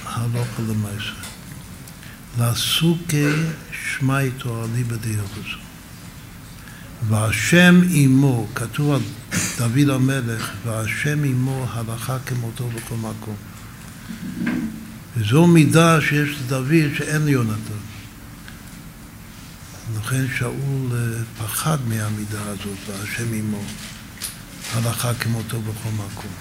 הלוך למעשה. לעסוקי שמי תורני בדיוחס. והשם עמו, כתוב על דוד המלך, והשם עמו הלכה כמותו בכל מקום. וזו מידה שיש לדוד שאין ליונתן. לכן שאול אה, פחד מהמידה הזאת, והשם עמו, הלכה כמותו בכל מקום.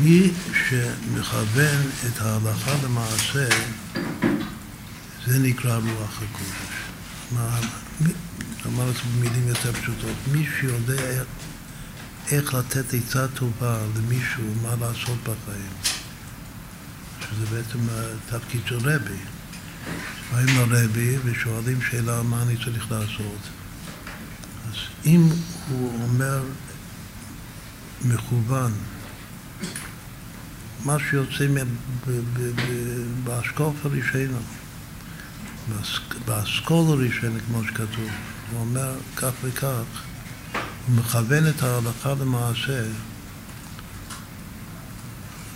מי שמכוון את ההלכה למעשה, זה נקרא רוח הקודש. אמר את במילים יותר פשוטות. מי שיודע איך, לתת עצה טובה למישהו מה לעשות בחיים, שזה בעצם התפקיד של רבי. באים לרבי ושואלים שאלה מה אני צריך לעשות. אז אם הוא אומר מכוון מה שיוצא באשקוף הראשונה, באסכול הראשונה, כמו שכתוב. הוא אומר כך וכך, הוא מכוון את ההלכה למעשה.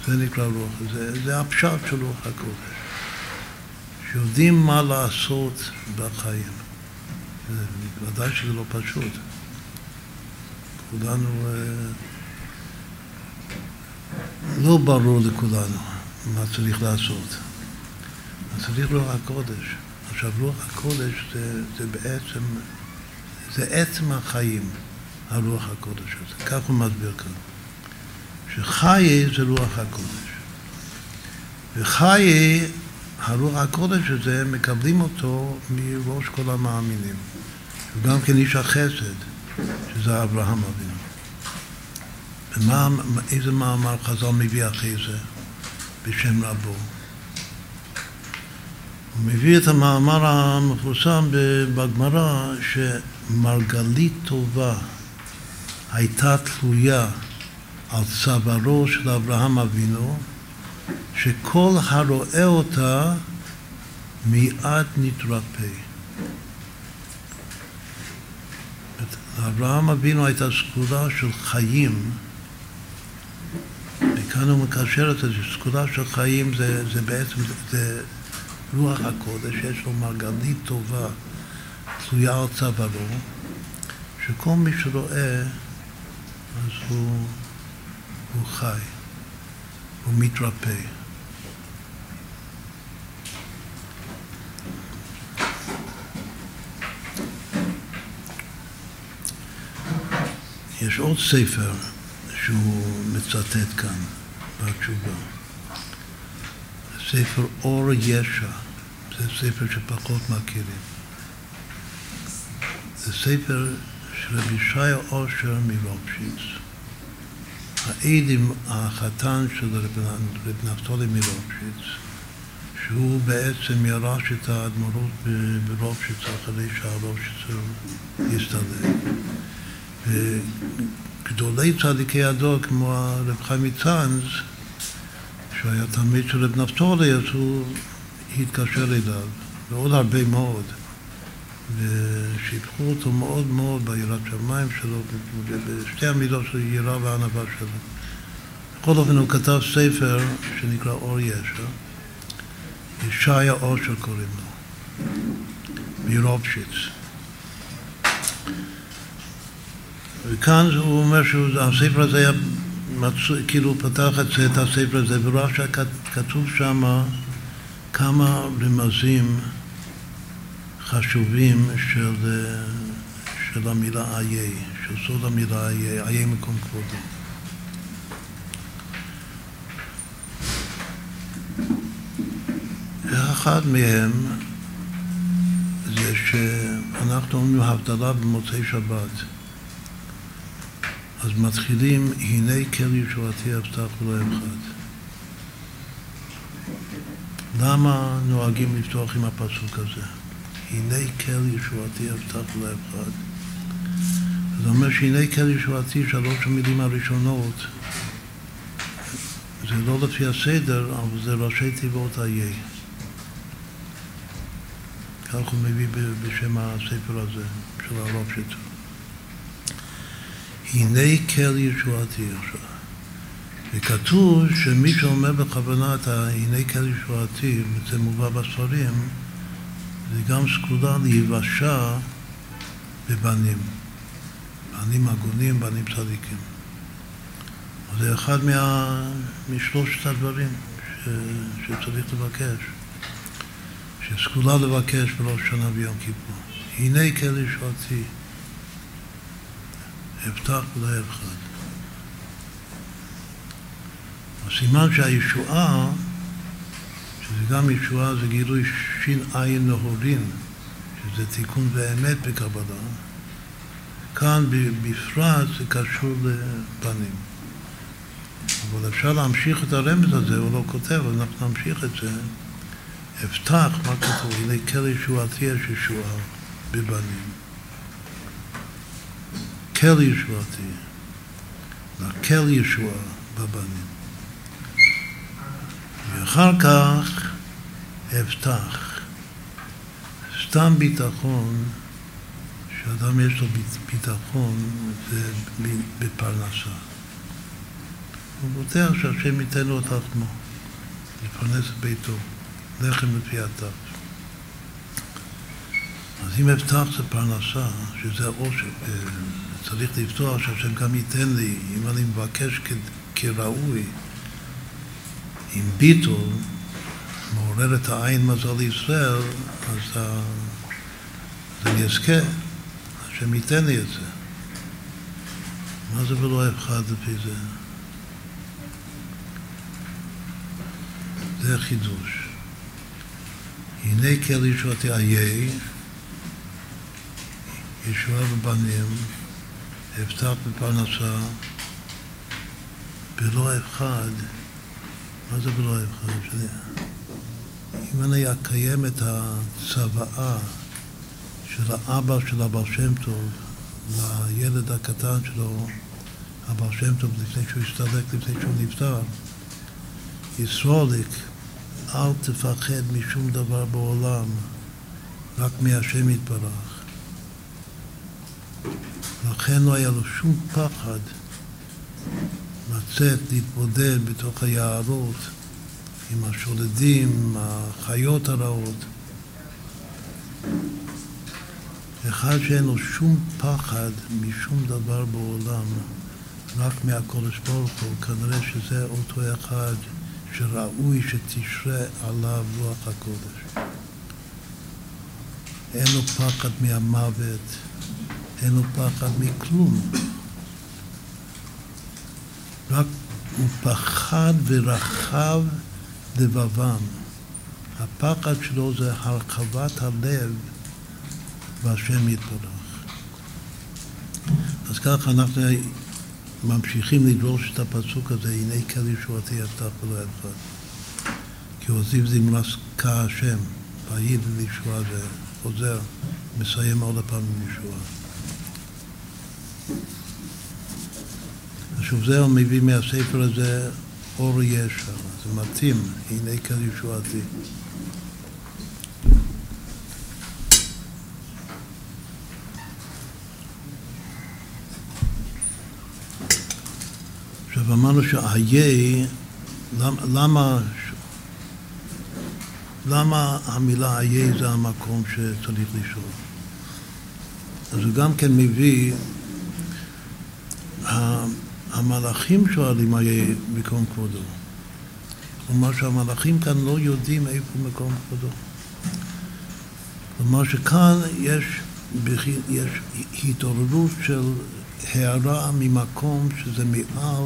זה נקרא רוח, זה, זה הפשט של רוח הקודש. שיודעים מה לעשות בחיים. ודאי שזה לא פשוט. כולנו... לא ברור לכולנו מה צריך לעשות. צריך רוח הקודש. עכשיו, רוח הקודש זה, זה בעצם, זה עצם החיים, הרוח הקודש הזה. כך הוא מסביר כאן. שחיי זה רוח הקודש. וחיי, הרוח הקודש הזה, מקבלים אותו מראש כל המאמינים. הוא גם כן איש החסד. שזה אברהם אבינו. ומה, איזה מאמר חז"ל מביא אחרי זה בשם רבו? הוא מביא את המאמר המפורסם בגמרא שמרגלית טובה הייתה תלויה על צווארו של אברהם אבינו, שכל הרואה אותה מיד נתרפא. לאברהם אבינו הייתה סגולה של חיים, וכאן הוא מקשר את זה, סגולה של חיים זה, זה בעצם, זה רוח הקודש, יש לו מרגלית טובה תלויה על צווארו, שכל מי שרואה אז הוא, הוא חי, הוא מתרפא. יש עוד ספר שהוא מצטט כאן בתשובה. ספר אור ישע, זה ספר שפחות מכירים. זה ספר של רבי ישי אושר מרופשיץ, העדים החתן של רבי נפתולי מרופשיץ, שהוא בעצם ירש את האדמו"רות ברופשיץ אחרי שהרופשיץ הסתלק. וגדולי צדיקי הדור כמו הרב חיים מצאנז שהיה תלמיד של רב נפתולי, אז הוא התקשר אליו, ועוד הרבה מאוד. ושיבחו אותו מאוד מאוד ביראת שמיים שלו, בשתי המידות של יראה וענווה שלו. בכל אופן הוא כתב ספר שנקרא אור ישע, ישעיה אושר קוראים לו, מרובשיץ. וכאן הוא אומר שהספר הזה היה מצו, כאילו פתח את הספר הזה וראה שכתוב שם כמה רמזים חשובים של, של המילה איה, של סוד המילה איה, איה מקום כבודו. ואחד מהם זה שאנחנו אומרים הבדלה במוצאי שבת. אז מתחילים, הנה כל ישועתי אבטח ולא אחד. למה נוהגים לפתוח עם הפסוק הזה? הנה כל ישועתי אבטח ולא אחד. זה אומר שהנה כל ישועתי, שלוש המילים הראשונות, זה לא לפי הסדר, אבל זה ראשי תיבות איה. כך הוא מביא בשם הספר הזה, של הרב שטר. הנה כל ישועתי עכשיו. וכתוב שמי שאומר בכוונה את ה"הנה כל ישועתי", וזה מובא בספרים, זה גם סגולה להיוושע בבנים. בנים הגונים, בנים צדיקים. זה אחד מה, משלושת הדברים ש, שצריך לבקש. שסגולה לבקש בראש שנה ויום כיפור. הנה כל ישועתי. אבטח ולא יפחד. הסימן שהישועה, שזה גם ישועה, זה גילוי עין נהורין, שזה תיקון ואמת בקבלה, כאן בפרט זה קשור לפנים. אבל אפשר להמשיך את הרמז הזה, הוא לא כותב, אבל אנחנו נמשיך את זה. אבטח, מה כתוב? הנה כל ישועתי יש ישועה בבנים. כל ישועתי, להקל ישועה בבנים. ואחר כך אבטח. סתם ביטחון, שאדם יש לו ביטחון, זה בפרנסה. הוא בוטח שהשם ייתן לו את עצמו, לפרנס את ביתו, לחם לפי הטף. אז אם אבטח זה פרנסה, שזה העושר, צריך לפתוח שהשם גם ייתן לי, אם אני מבקש כראוי, עם ביטול, מעורר את העין מזל ישראל, אז, אז אני אזכה, השם ייתן לי את זה. מה זה ולא אחד לפי זה? זה חידוש. הנה כל ישועתי איה, ישועה בבנים, אפתח בפרנסה בלא אחד, מה זה בלא אחד? שאני, אם אני אקיים את הצוואה של האבא של הבעל שם טוב לילד הקטן שלו, הבעל שם טוב לפני שהוא הסתלק, לפני שהוא נפטר, ישרוליק, אל תפחד משום דבר בעולם, רק מהשם יתברך. לכן לא היה לו שום פחד לצאת, להתמודד בתוך היערות עם השודדים, עם החיות הרעות. אחד שאין לו שום פחד משום דבר בעולם, רק מהקודש ברוך הוא, כנראה שזה אותו אחד שראוי שתשרה עליו רוח הקודש. אין לו פחד מהמוות, אין לו פחד מכלום. רק הוא פחד ורחב לבבם. הפחד שלו זה הרחבת הלב והשם יתברך. אז ככה אנחנו ממשיכים לדרוש את הפסוק הזה, הנה כל ישועתי יפתח ולא ידפק. כי הוסיף זמרס כהשם, ויהי לישועה זה חוזר, מסיים עוד הפעם עם ישועה. עכשיו זה הוא מביא מהספר הזה אור ישע, זה מתאים, הנה כל ישועתי. עכשיו אמרנו שאיה, למה, למה המילה איה זה המקום שצריך לשאול? אז הוא גם כן מביא, המלאכים שואלים איה מקום כבודו. כלומר שהמלאכים כאן לא יודעים איפה מקום כבודו. כלומר שכאן יש, יש התעוררות של הערה ממקום שזה מעל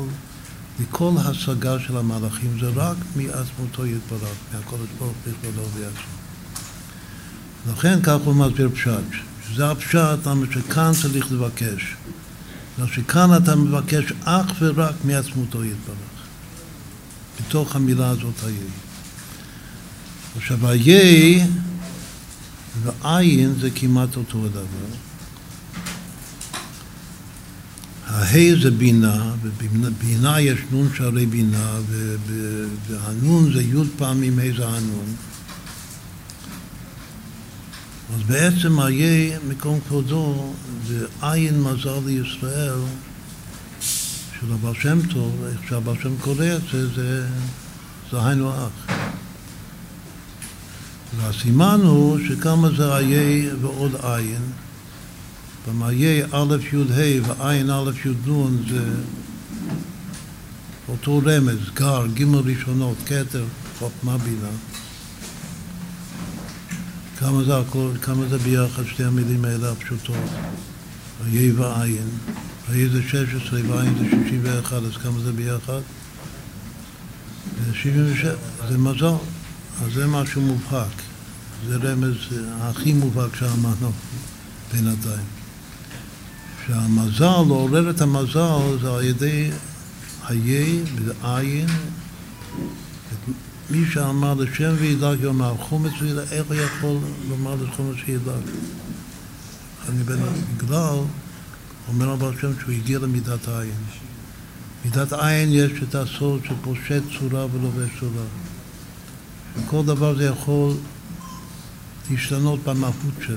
מכל השגה של המלאכים, זה רק מעצמותו יתברך, מהקודש ברוך בכבודו ובעצמו. לכן כך הוא מסביר פשט, שזה הפשט, למה שכאן צריך לבקש. שכאן אתה מבקש אך ורק מעצמותו יתברך. בתוך המילה הזאת היי. עכשיו היי ועין זה כמעט אותו הדבר. ההי זה בינה, ובבינה יש נון שערי בינה, והנון זה י' פעמים ה' זה הנון. אז בעצם היה מקום כבודו זה עין מזל לישראל של הבעל שם טוב, איך שהבעל שם קורא את זה, זה, זה היינו אח. והסימן הוא שכמה זה היה ועוד עין במאיי א' י' ה' ועין א' י' נ' זה אותו רמז, גר, ג' ראשונות, כתר, חוכמה בינה. כמה זה הכל, כמה זה ביחד שתי המילים האלה הפשוטות, ויהי ועין, ויהי זה 16 ועין זה 61, אז כמה זה ביחד? זה 77, זה מזל, אז זה משהו מובהק, זה רמז הכי מובהק שאמרנו בינתיים. שהמזל, לעורר את המזל, זה על ידי היה ועין. מי שאמר לשמן וידלוק יאמר לחומץ וידלוק, איך הוא יכול לומר לחומץ וידלוק? אני בגלל, אומר רבי, השם שהוא הגיע למידת העין. מידת עין יש את הסוד שפושט צורה ולובש צורה. וכל דבר זה יכול להשתנות במהות שלו.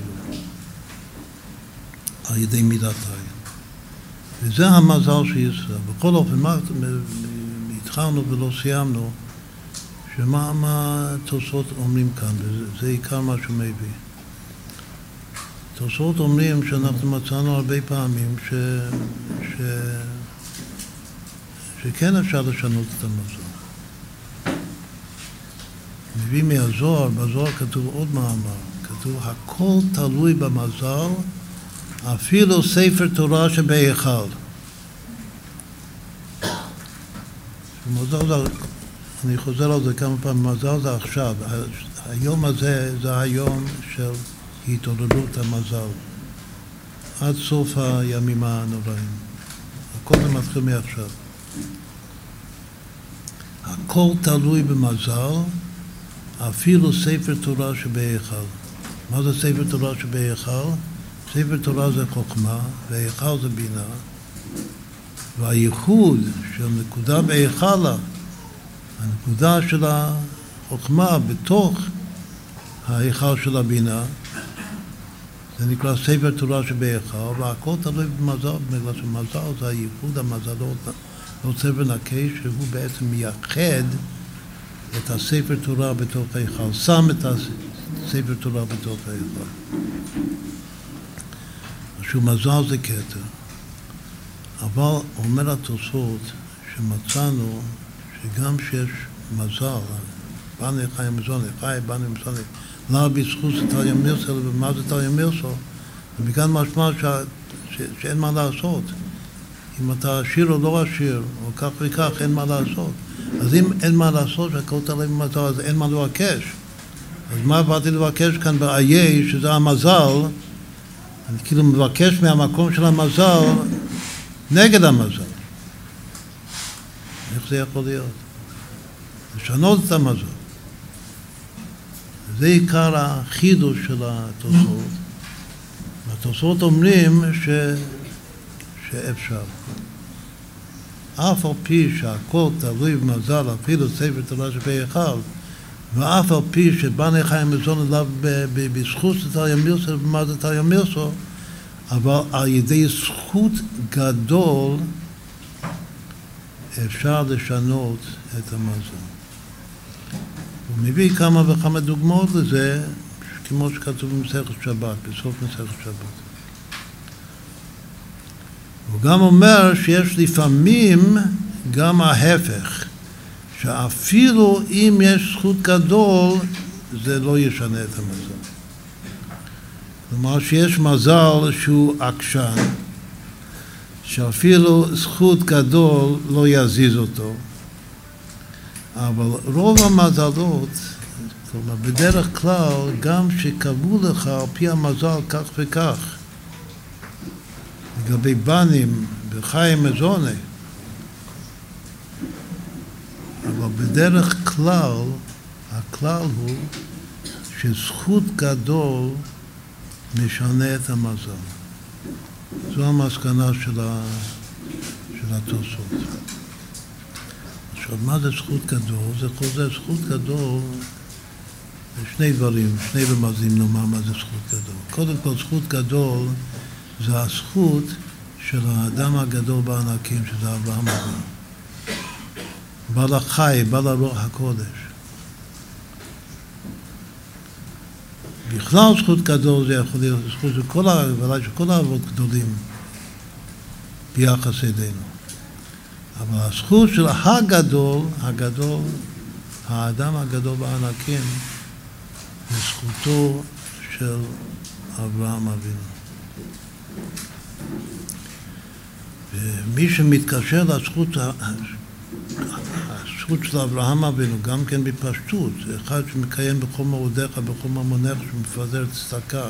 על ידי מידת העין. וזה המזל של ישראל. בכל אופן, מה, התחלנו ולא סיימנו, שמה מה תוספות אומרים כאן, וזה עיקר מה שהוא מביא. תוספות אומרים שאנחנו מצאנו הרבה פעמים ש, ש, שכן אפשר לשנות את המזל. מביא מהזוהר, בזוהר כתוב עוד מאמר, כתוב הכל תלוי במזל אפילו ספר תורה שבהיכל. מזל אני חוזר על זה כמה פעמים, מזל זה עכשיו. היום הזה זה היום של התעוררות המזל. עד סוף הימים הנוראים. הכל זה מתחיל מעכשיו. הכל תלוי במזל, אפילו ספר תורה שבהיכל. מה זה ספר תורה שבהיכל? ספר תורה זה חוכמה, והיכל זה בינה. והייחוד של נקודה בהיכלה, הנקודה של החוכמה בתוך ההיכל של הבינה, זה נקרא ספר תורה שבהיכל, והכל תלוי במזל, בגלל שמזל זה הייחוד המזלות, לא ספר נקי, שהוא בעצם מייחד את הספר תורה בתוך ההיכל, שם את הספר תורה בתוך ההיכל. שהוא מזל זה כתר. אבל אומר התוספות שמצאנו שגם שיש מזל, בני חי מזוני, חי בני מזוני, לא בזכות תליה מירסה, אלא במה זה תליה מירסה, ומכאן משמע ש... ש... שאין מה לעשות. אם אתה עשיר או לא עשיר, או כך וכך, אין מה לעשות. אז אם אין מה לעשות, שהכל תלוי במזל, אז אין מה לבקש. אז מה באתי לבקש כאן באיי, שזה המזל, אני כאילו מבקש מהמקום של המזל נגד המזל. איך זה יכול להיות? לשנות את המזל. זה עיקר החידוש של התוספות. והתוספות אומרים ש... שאפשר. אף על פי שהכל תלוי במזל, אפילו ספר תורה שבהיכל, ואף על פי שבני חיים מזון אליו בזכות תריה מירסו ובמה זה תריה מירסו, אבל על ידי זכות גדול אפשר לשנות את המזון. הוא מביא כמה וכמה דוגמאות לזה, כמו שכתוב במסכת שבת, בסוף מסכת שבת. הוא גם אומר שיש לפעמים גם ההפך, שאפילו אם יש זכות גדול, זה לא ישנה את המזל. כלומר שיש מזל שהוא עקשן, שאפילו זכות גדול לא יזיז אותו, אבל רוב המזלות, כלומר בדרך כלל, גם שקבעו לך על פי המזל כך וכך, לגבי בנים בחיים מזונה, אבל בדרך כלל, הכלל הוא שזכות גדול משנה את המזל. זו המסקנה של, ה... של התוספות. עכשיו, מה זה זכות גדול? זה חוזר זכות גדול שני דברים, שני רמזים נאמר מה זה זכות גדול. קודם כל, זכות גדול זה הזכות של האדם הגדול בענקים, שזה אברהם אברהם. בעל החי, בעל הרוח הקודש. בכלל זכות גדול זה יכול להיות זכות של כל, ודאי כל האבות גדולים ביחס אלינו. אבל הזכות של הגדול, הגדול, האדם הגדול בענקים, זה זכותו של אברהם אבינו. ומי שמתקשר לזכות הזכות של אברהם אבינו, גם כן בפשטות, אחד שמקיים בכל מאודיך, בכל ממונך, שמפזר צדקה.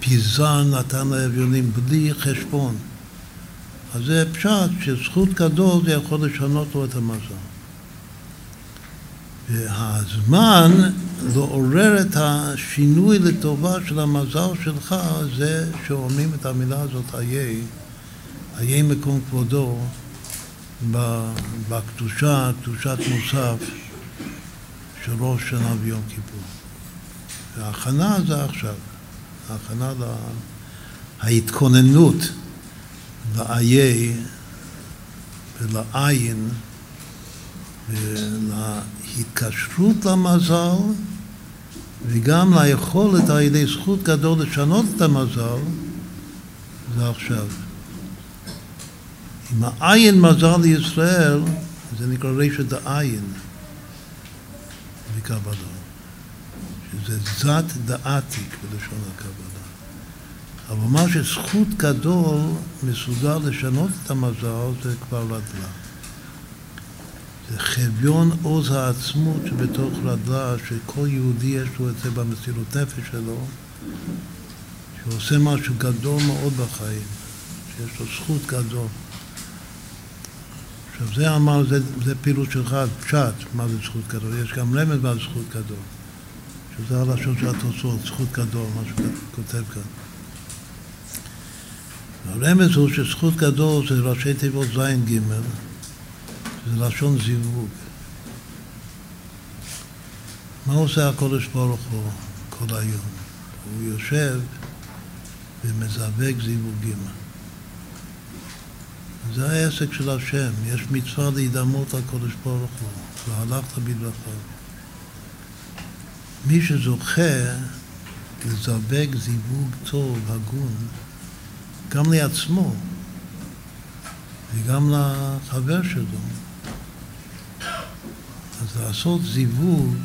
פיזר נתן לאביונים בלי חשבון. אז זה פשט שזכות גדול זה יכול לשנות לו את המזל. והזמן לעורר את השינוי לטובה של המזל שלך זה שאומרים את המילה הזאת, איי, איי מקום כבודו, בקדושה, קדושת מוסף של ראש שנה ויום כיפור. וההכנה זה עכשיו, ההכנה לה... ההתכוננות לאיי ולעין ולהתקשרות למזל וגם ליכולת על ידי זכות גדול לשנות את המזל זה עכשיו. אם העין מזל לישראל, זה נקרא רשת העין בקבלה, שזה זת דעתיק בלשון הקבלה. אבל מה שזכות גדול מסוגל לשנות את המזל זה כבר רדלה. זה חביון עוז העצמות שבתוך רדלה, שכל יהודי יש לו את זה במסירות נפש שלו, שהוא עושה משהו גדול מאוד בחיים, שיש לו זכות גדול. עכשיו זה אמר, זה, זה פעילות שלך, פשט, מה זה זכות גדול, יש גם רמז מה זה זכות גדול, שזה הלשון של התוצאות, זכות גדול, מה שהוא כותב כאן. הרמז הוא שזכות גדול זה ראשי תיבות ז' ג', זה לשון זיווג. מה עושה הקודש ברוך הוא כל היום? הוא יושב ומזווג זיווגים. זה העסק של השם, יש מצווה להידמות לקודש ברוך הוא, והלכת בדרכיו. מי שזוכה לזווג זיווג טוב, הגון, גם לעצמו וגם לחבר שלו, אז לעשות זיווג,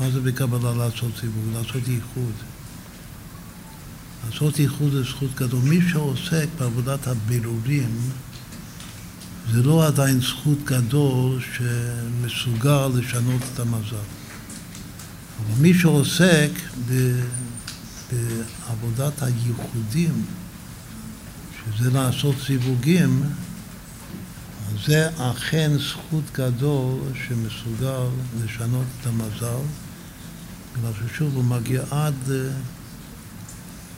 מה זה בקבלה לעשות זיווג? לעשות ייחוד. לעשות ייחוד זכות גדול. מי שעוסק בעבודת הבירורים, זה לא עדיין זכות גדול שמסוגל לשנות את המזל. אבל מי שעוסק בעבודת הייחודים, שזה לעשות סיווגים, זה אכן זכות גדול שמסוגל לשנות את המזל, בגלל ששוב הוא מגיע עד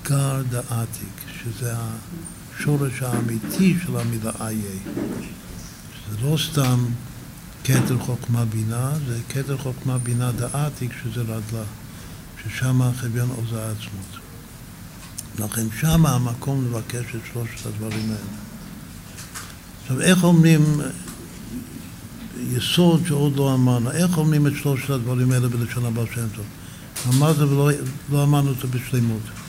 גר דעתיק, שזה השורש האמיתי של המילה איה. זה לא סתם כתר חוכמה בינה, זה כתר חוכמה בינה דעתיק, שזה רדלה, ששם החביון עוז העצמות. לכן שם המקום לבקש את שלושת הדברים האלה. עכשיו, איך אומרים יסוד שעוד לא אמרנו? איך אומרים את שלושת הדברים האלה בלשון הבא שם טוב? אמרנו ולא לא אמרנו את זה בשלמות.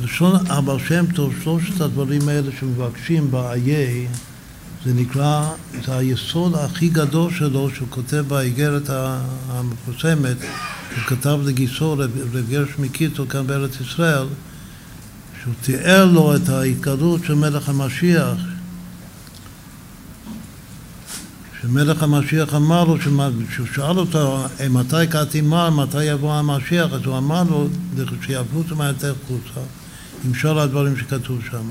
בלשון הבעל שם טוב, שלושת הדברים האלה שמבקשים באיי, זה נקרא, זה היסוד הכי גדול שלו, שהוא כותב באיגרת המפורסמת, הוא כתב לגיסו, רב גרש מקיצור כאן בארץ ישראל, שהוא תיאר לו את ההתגלות של מלך המשיח, שמלך המשיח אמר לו, שהוא שאל אותו מתי קראתי מה, מתי יבוא המשיח, אז הוא אמר לו שיעברו מהיתר חוצה, עם שאר הדברים שכתוב שם.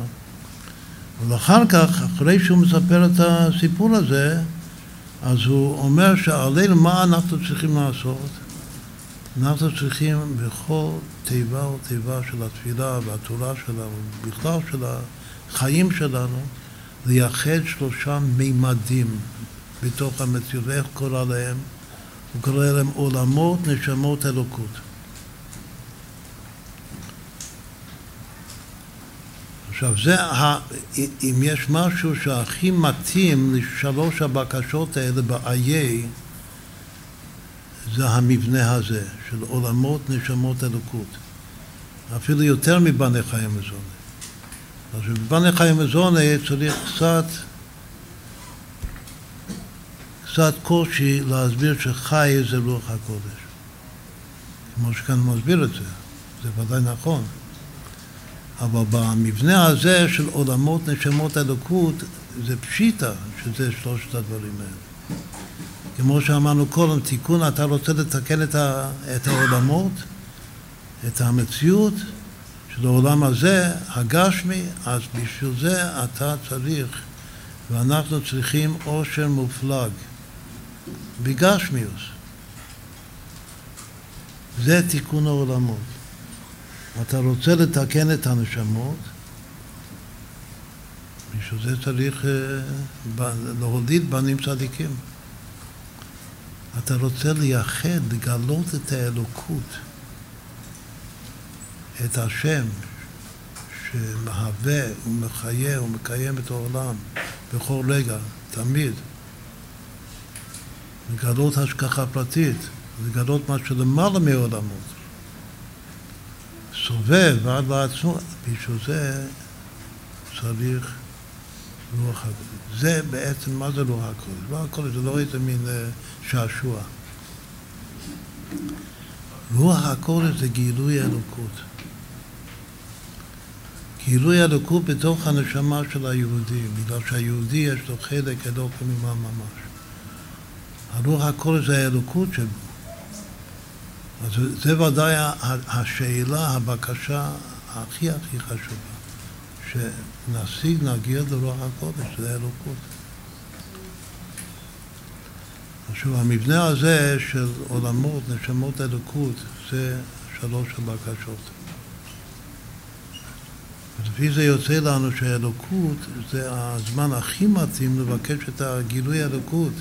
ואחר כך, אחרי שהוא מספר את הסיפור הזה, אז הוא אומר שעלינו מה אנחנו צריכים לעשות? אנחנו צריכים בכל תיבה ותיבה של התפילה והתורה שלנו, בכלל של החיים שלנו, לייחד שלושה מימדים בתוך המציאות. ואיך קורא להם? הוא קורא להם עולמות, נשמות, אלוקות. עכשיו, זה, אם יש משהו שהכי מתאים לשלוש הבקשות האלה ב-IA, זה המבנה הזה, של עולמות, נשמות, אלוקות. אפילו יותר מבני חיים מזונה. אז בבני חיים מזונה צריך קצת, קצת קושי להסביר שחי זה רוח הקודש. כמו שכאן מסביר את זה, זה ודאי נכון. אבל במבנה הזה של עולמות נשמות אלוקות זה פשיטה שזה שלושת הדברים האלה. כמו שאמרנו קודם, תיקון, אתה רוצה לתקן את, ה, את העולמות, את המציאות של העולם הזה, הגשמי, אז בשביל זה אתה צריך, ואנחנו צריכים עושר מופלג, בגשמיוס. זה תיקון העולמות. אתה רוצה לתקן את הנשמות, בשביל זה צריך אה, להוליד בנים צדיקים. אתה רוצה לייחד, לגלות את האלוקות, את השם שמהווה ומחיה ומקיים את העולם בכל רגע, תמיד. לגלות השגחה פרטית, לגלות משהו למעלה מעולמות. סובב ועד לעצמו, בשביל זה צריך רוח הקודש. זה בעצם, מה זה רוח הקודש? רוח הקודש זה לא איזה מין אה, שעשוע. רוח הקודש זה גילוי אלוקות. גילוי אלוקות בתוך הנשמה של היהודי, בגלל שהיהודי יש לו חלק אלוקו ממה ממש. הרוח הקודש זה האלוקות שבו. אז זה ודאי השאלה, הבקשה הכי הכי חשובה, שנשיג, נגיע לרוח הקודש, זה אלוקות. עכשיו, המבנה הזה של עולמות, נשמות אלוקות, זה שלוש הבקשות. לפי זה יוצא לנו שהאלוקות זה הזמן הכי מתאים לבקש את הגילוי האלוקות,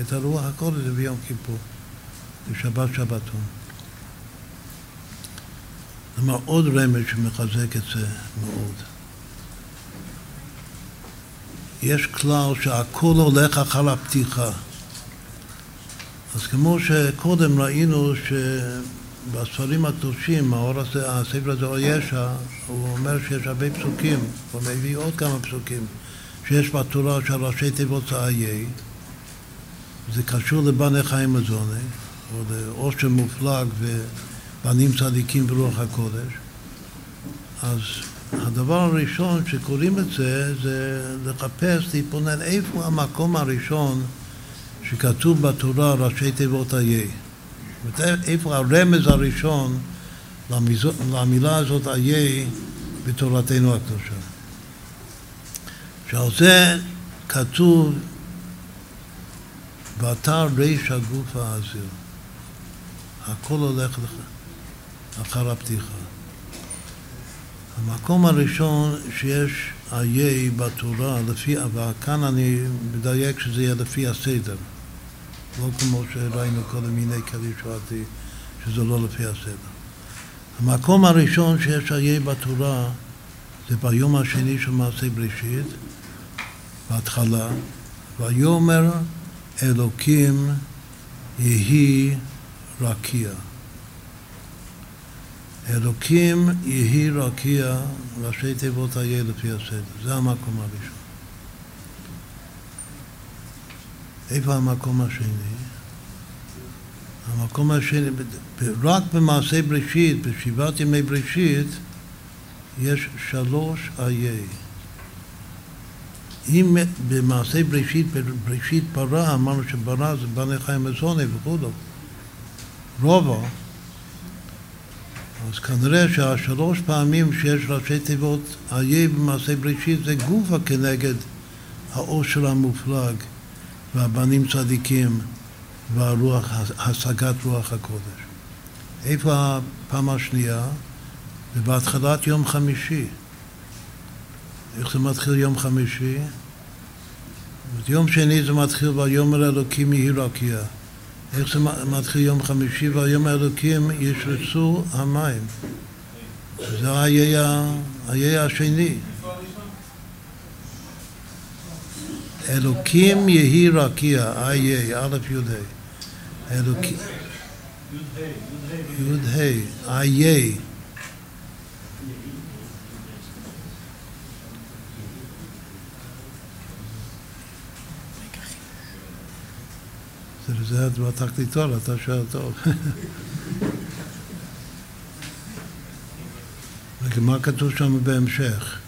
את הרוח הקודש ביום כיפור, בשבת שבתון. כלומר, עוד רמז שמחזק את זה מאוד. יש כלל שהכל הולך אחר הפתיחה. אז כמו שקודם ראינו שבספרים הקדושים, האור הזה, הספר הזה, או ישע, הוא אומר שיש הרבה פסוקים, הוא מביא עוד כמה פסוקים, שיש בתורה של ראשי תיבות איי, זה קשור לבני חיים מזוני, או לעושר מופלג ובנים צדיקים ברוח הקודש. אז הדבר הראשון שקוראים את זה, זה לחפש, להתבונן איפה המקום הראשון שכתוב בתורה ראשי תיבות איי. איפה הרמז הראשון למילה הזאת איי בתורתנו הקדושה. שעל זה כתוב באתר ריש הגוף האזיר. הכל הולך לך אחר הפתיחה. המקום הראשון שיש איי בתורה, לפי, וכאן אני מדייק שזה יהיה לפי הסדר. לא כמו שראינו קודם, הנה כלי שואלתי, שזה לא לפי הסדר. המקום הראשון שיש איי בתורה זה ביום השני של מעשה בראשית, בהתחלה, ויאמר אלוקים יהי רקיע. אלוקים יהי רקיע, ראשי תיבות איה לפי הסדר. זה המקום הראשון. איפה המקום השני? המקום השני, רק במעשה בראשית, בשבעת ימי בראשית, יש שלוש איי. אם במעשה בראשית, בראשית פרה, אמרנו שפרה זה בני חיים וזוני וכו', רובו, אז כנראה שהשלוש פעמים שיש ראשי תיבות איה במעשה בראשית זה גופה כנגד העושר המופלג והבנים צדיקים והרוח, השגת רוח הקודש. איפה הפעם השנייה? זה בהתחלת יום חמישי. איך זה מתחיל יום חמישי? יום שני זה מתחיל ויאמר אלוקים יהי רקיע. איך זה מתחיל יום חמישי? ויאמר אלוקים ישרצו המים. זה האיי השני. אלוקים יהי רקיע, איי, א' י' ה'. אלוקים... י' ה', איי. זה בתקליטור, אתה שואל טוב. רגע, מה כתוב שם בהמשך?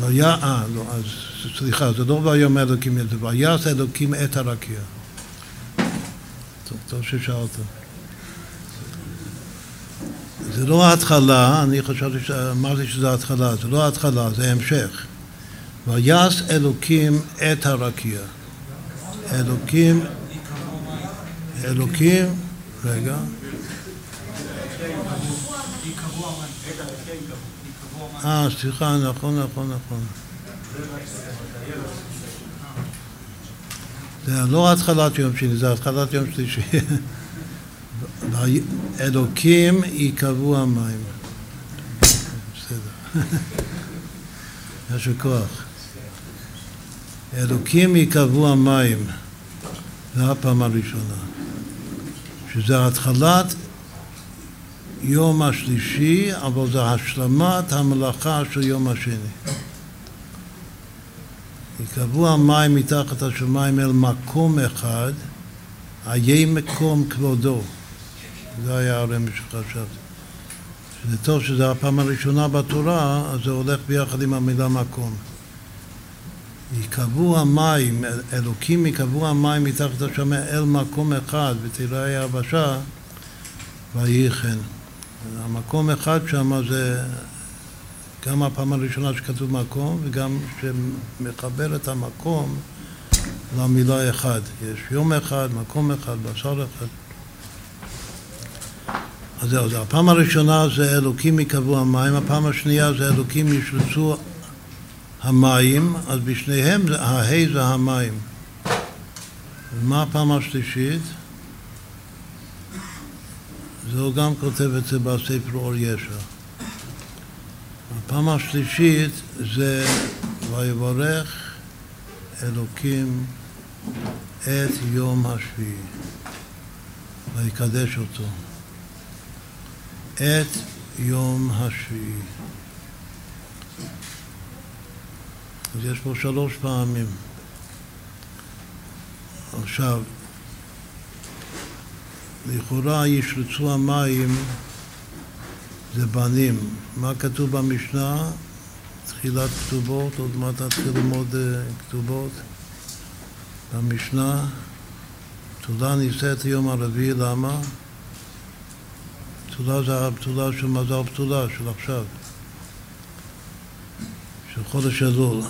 והיה, אה, לא, אז סליחה, זה לא ויאמר אלוקים, זה ויעש אלוקים את הרקיע. טוב, טוב ששאלת. זה לא ההתחלה, אני חשבתי, אמרתי שזה ההתחלה, זה לא ההתחלה, זה המשך. ויעש אלוקים את הרקיע. אלוקים, אלוקים, רגע. אה, סליחה, נכון, נכון, נכון. זה לא התחלת יום שני, זה התחלת יום שלישי. אלוקים ייקבעו המים. בסדר. יש כוח. אלוקים יקבעו המים. זו הפעם הראשונה. שזה התחלת יום השלישי, אבל זה השלמת המלאכה של יום השני. יקבעו המים מתחת השמיים אל מקום אחד, איי מקום כבודו. זה היה הרמז שחשבתי. שזה טוב שזה הפעם הראשונה בתורה, אז זה הולך ביחד עם המילה מקום. ייקבעו המים, אלוקים ייקבעו המים מתחת השמיים אל מקום אחד ותראה היבשה ויהי כן. המקום אחד שם זה גם הפעם הראשונה שכתוב מקום וגם שמחבר את המקום למילה אחד. יש יום אחד, מקום אחד, בשר אחד. אז זהו, זה הפעם הראשונה זה אלוקים יקבעו המים, הפעם השנייה זה אלוקים ישרצו המים, אז בשניהם ההי זה המים. ומה הפעם השלישית? זה הוא גם כותב את זה בספר אור ישע. הפעם השלישית זה ויברך אלוקים את יום השביעי ויקדש אותו. את יום השביעי. אז יש פה שלוש פעמים. עכשיו, לכאורה ישרצו המים זה בנים. מה כתוב במשנה? תחילת כתובות, עוד מעט נתחיל ללמוד אה, כתובות. במשנה, תודה נישאת יום הרביעי, למה? בתולה זה הבתולה של מזל בתולה, של עכשיו, של חודש אלול,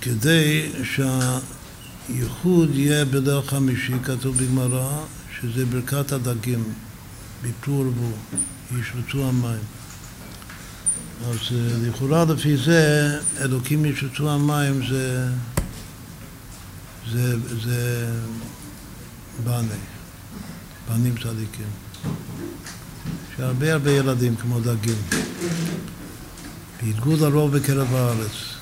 כדי שהייחוד יהיה בליל חמישי, כתוב בגמרא, שזה ברכת הדגים, ביטלו רבו, ישרצו המים. אז אה, לכאורה לפי זה, אלוקים ישרצו המים זה, זה, זה בני, בנים צדיקים. שהרבה הרבה ילדים כמו דגים. והדגו לרוב בקרב הארץ.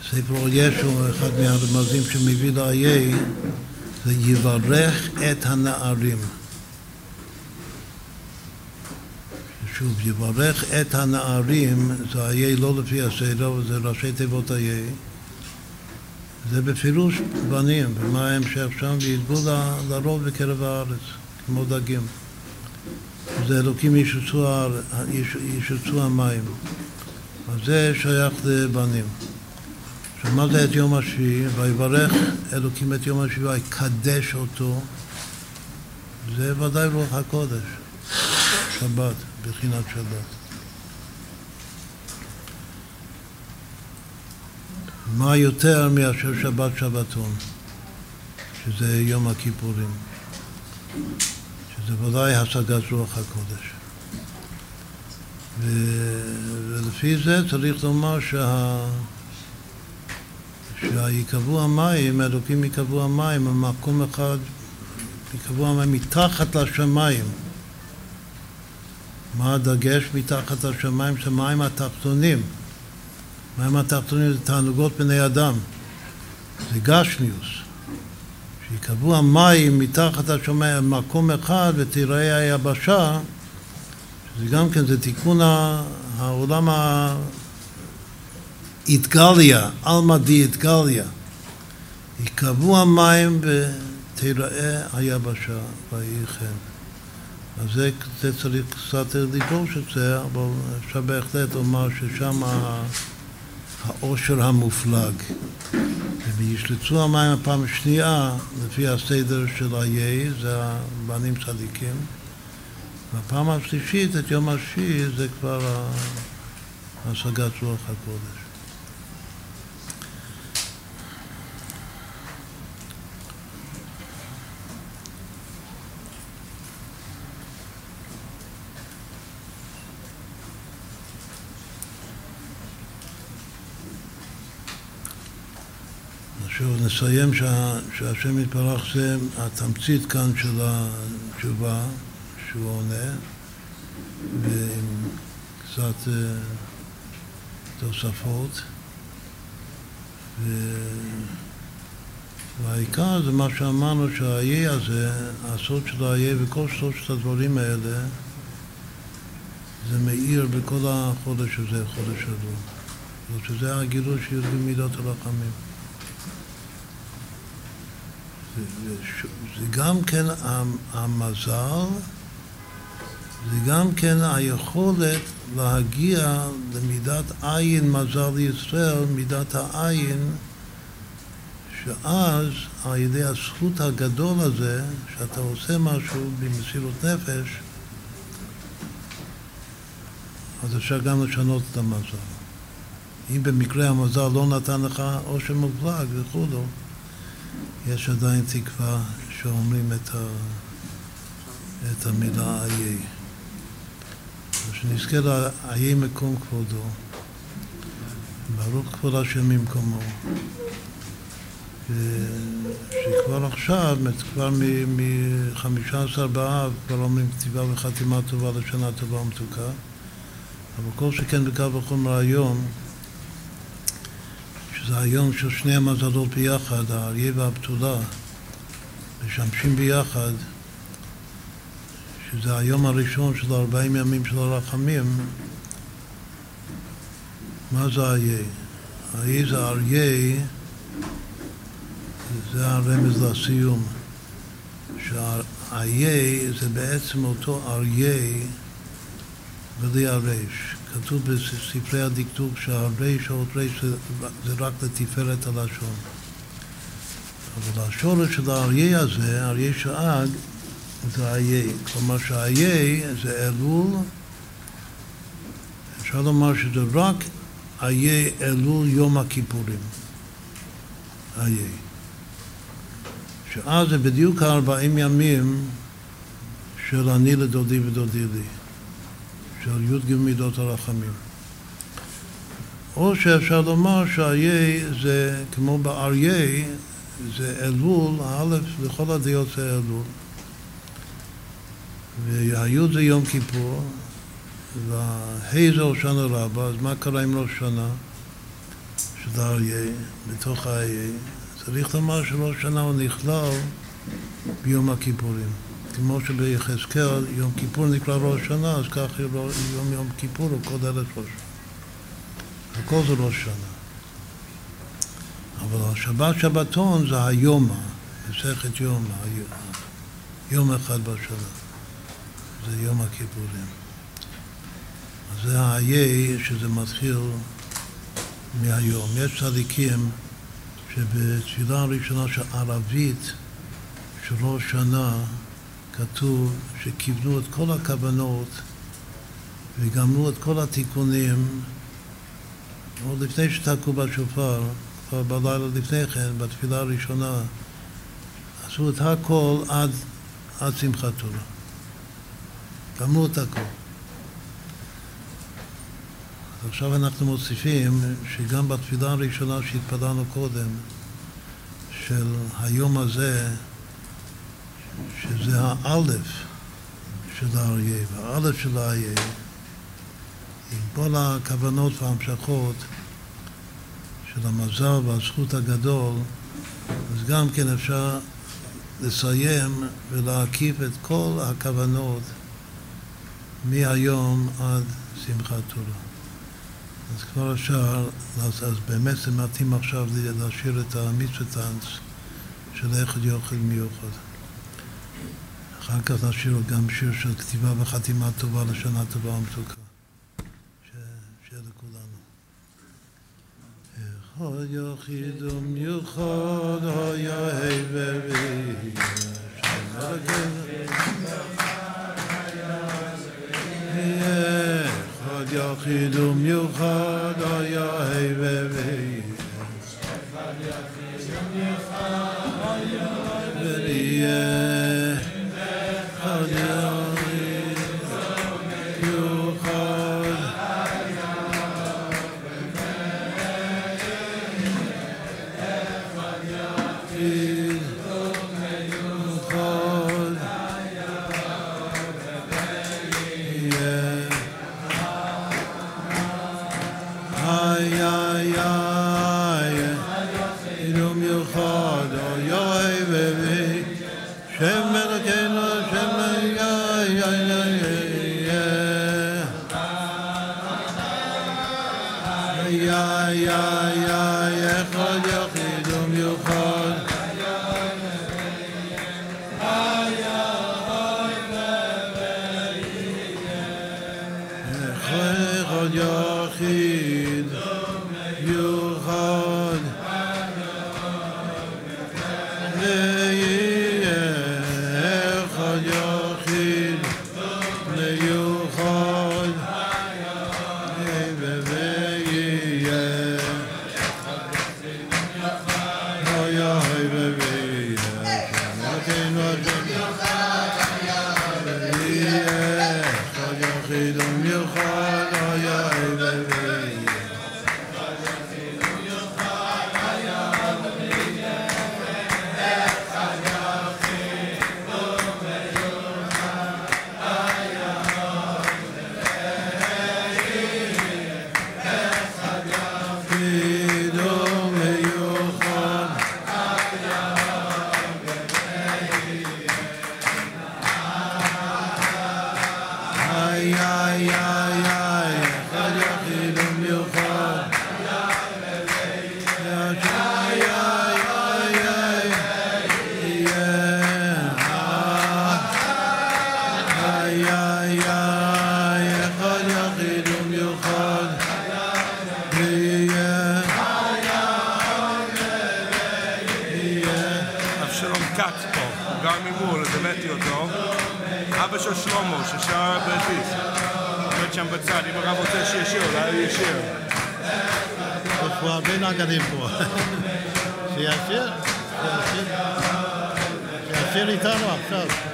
בספר ישו, אחד מהרמזים שמביא לאיי, זה יברך את הנערים. שוב, יברך את הנערים, זה איי לא לפי הסדר, זה ראשי תיבות איי. זה בפירוש בנים, ומה ההמשך שם? וידבו לרוב בקרב הארץ, כמו דגים. זה אלוקים ישרצו המים. אז זה שייך לבנים. עכשיו, מה זה את יום השביעי? ויברך אלוקים את יום השביעי ויקדש אותו. זה ודאי רוח הקודש, שבת, בחינת שבת. מה יותר מאשר שבת שבתון, שזה יום הכיפורים, שזה ודאי השגת רוח הקודש. ו... ולפי זה צריך לומר שה... שיקבעו המים, אלוקים יקבעו המים במקום אחד, יקבעו המים מתחת לשמיים. מה הדגש מתחת לשמיים? זה מים התחתונים. מים התחתונים זה תענוגות בני אדם, זה גשמיוס. שיקבעו המים מתחת השמיים במקום אחד ותיראה היבשה, שזה גם כן, זה תיקון העולם האיתגליה, עלמא די איתגליה. יקבעו המים ותיראה היבשה, ויהי כן. אז זה, זה צריך קצת לדרוש את זה, אבל אפשר בהחלט לומר ששם העושר המופלג. וישלצו המים הפעם השנייה, לפי הסדר של היי, זה הבנים צדיקים. והפעם השלישית, את יום השיעי, זה כבר השגת רוח הקודש. שוב נסיים שה, שהשם יתברך זה התמצית כאן של התשובה שהוא עונה ועם קצת uh, תוספות ו... והעיקר זה מה שאמרנו שהאיה הזה, הסוד של האיה וכל שלושת הדברים האלה זה מאיר בכל החודש הזה, חודש הדור. שזה הגילוי שיודעים מידות הרחמים. זה גם כן המזל זה גם כן היכולת להגיע למידת עין מזל לישראל, מידת העין, שאז על ידי הזכות הגדול הזה, שאתה עושה משהו במסירות נפש, אז אפשר גם לשנות את המזל. אם במקרה המזל לא נתן לך עושר מופלג וכו', יש עדיין תקווה שאומרים את, ה, את המילה איה. שנזכה לאיה מקום כבודו, ברוך כבוד השם ממקומו. שכבר עכשיו, כבר מ-15 באב, כבר אומרים כתיבה וחתימה טובה לשנה טובה ומתוקה, אבל כל שכן בקו וחומר היום, שזה היום של שני המזלות ביחד, האריה והבתולה, משמשים ביחד, שזה היום הראשון של 40 ימים של הרחמים, מה זה אריה? אריה זה אריה, זה הרמז לסיום, שהאריה זה בעצם אותו אריה בלי הרייש. כתוב בספרי הדקדוק שהרייש או רייש זה רק לתפארת הלשון. אבל השורש של האריה הזה, אריה שאג, זה איה. כלומר שהאיה זה אלול, אפשר לומר שזה רק איה אלול יום הכיפורים. איה. שאז זה בדיוק הארבעים ימים של אני לדודי ודודי לי. של י"ג מידות הרחמים. או שאפשר לומר שאריה זה כמו באריה, זה אלול, האלף לכל הדעות זה אלול. והיוד זה יום כיפור, והה' זה ראשונה רבה, אז מה קרה עם ראש שנה? שזה אריה, בתוך האריה. צריך לומר שראש שנה הוא נכלל ביום הכיפורים. כמו שביחזקאל יום כיפור נקרא ראש שנה, אז כך יום יום כיפור הוא כל אלף ראש. הכל זה ראש שנה. אבל השבת שבתון זה היומה, מסכת יומא, יום אחד בשנה. זה יום הכיפורים. אז זה האיה שזה מתחיל מהיום. יש צדיקים שבתפילה הראשונה של ערבית של ראש שנה כתוב שכיוונו את כל הכוונות וגמרו את כל התיקונים עוד לפני שתקעו בשופר, כבר בלילה לפני כן, בתפילה הראשונה, עשו את הכל עד, עד שמחת תורה. גמרו את הכל. עכשיו אנחנו מוסיפים שגם בתפילה הראשונה שהתפללנו קודם, של היום הזה, שזה האלף של האריה, והאלף של האריה, עם כל הכוונות וההמשכות של המזל והזכות הגדול, אז גם כן אפשר לסיים ולהקיף את כל הכוונות מהיום עד שמחת תורה. אז כבר אפשר, אז, אז באמת זה מתאים עכשיו להשאיר את המצווה של איך יוכל מיוחד. אחר כך נשאיר גם שיר של כתיבה וחתימה טובה לשנה טובה ומתוקה. שיהיה לכולנו. אחד יחיד ומיוחד היה היבבי אחד יחיד ומיוחד היה היבבי אחד יחיד ומיוחד היה Shalom. לא האקדמיה פה. שישיר, שישיר, שישיר איתנו עכשיו.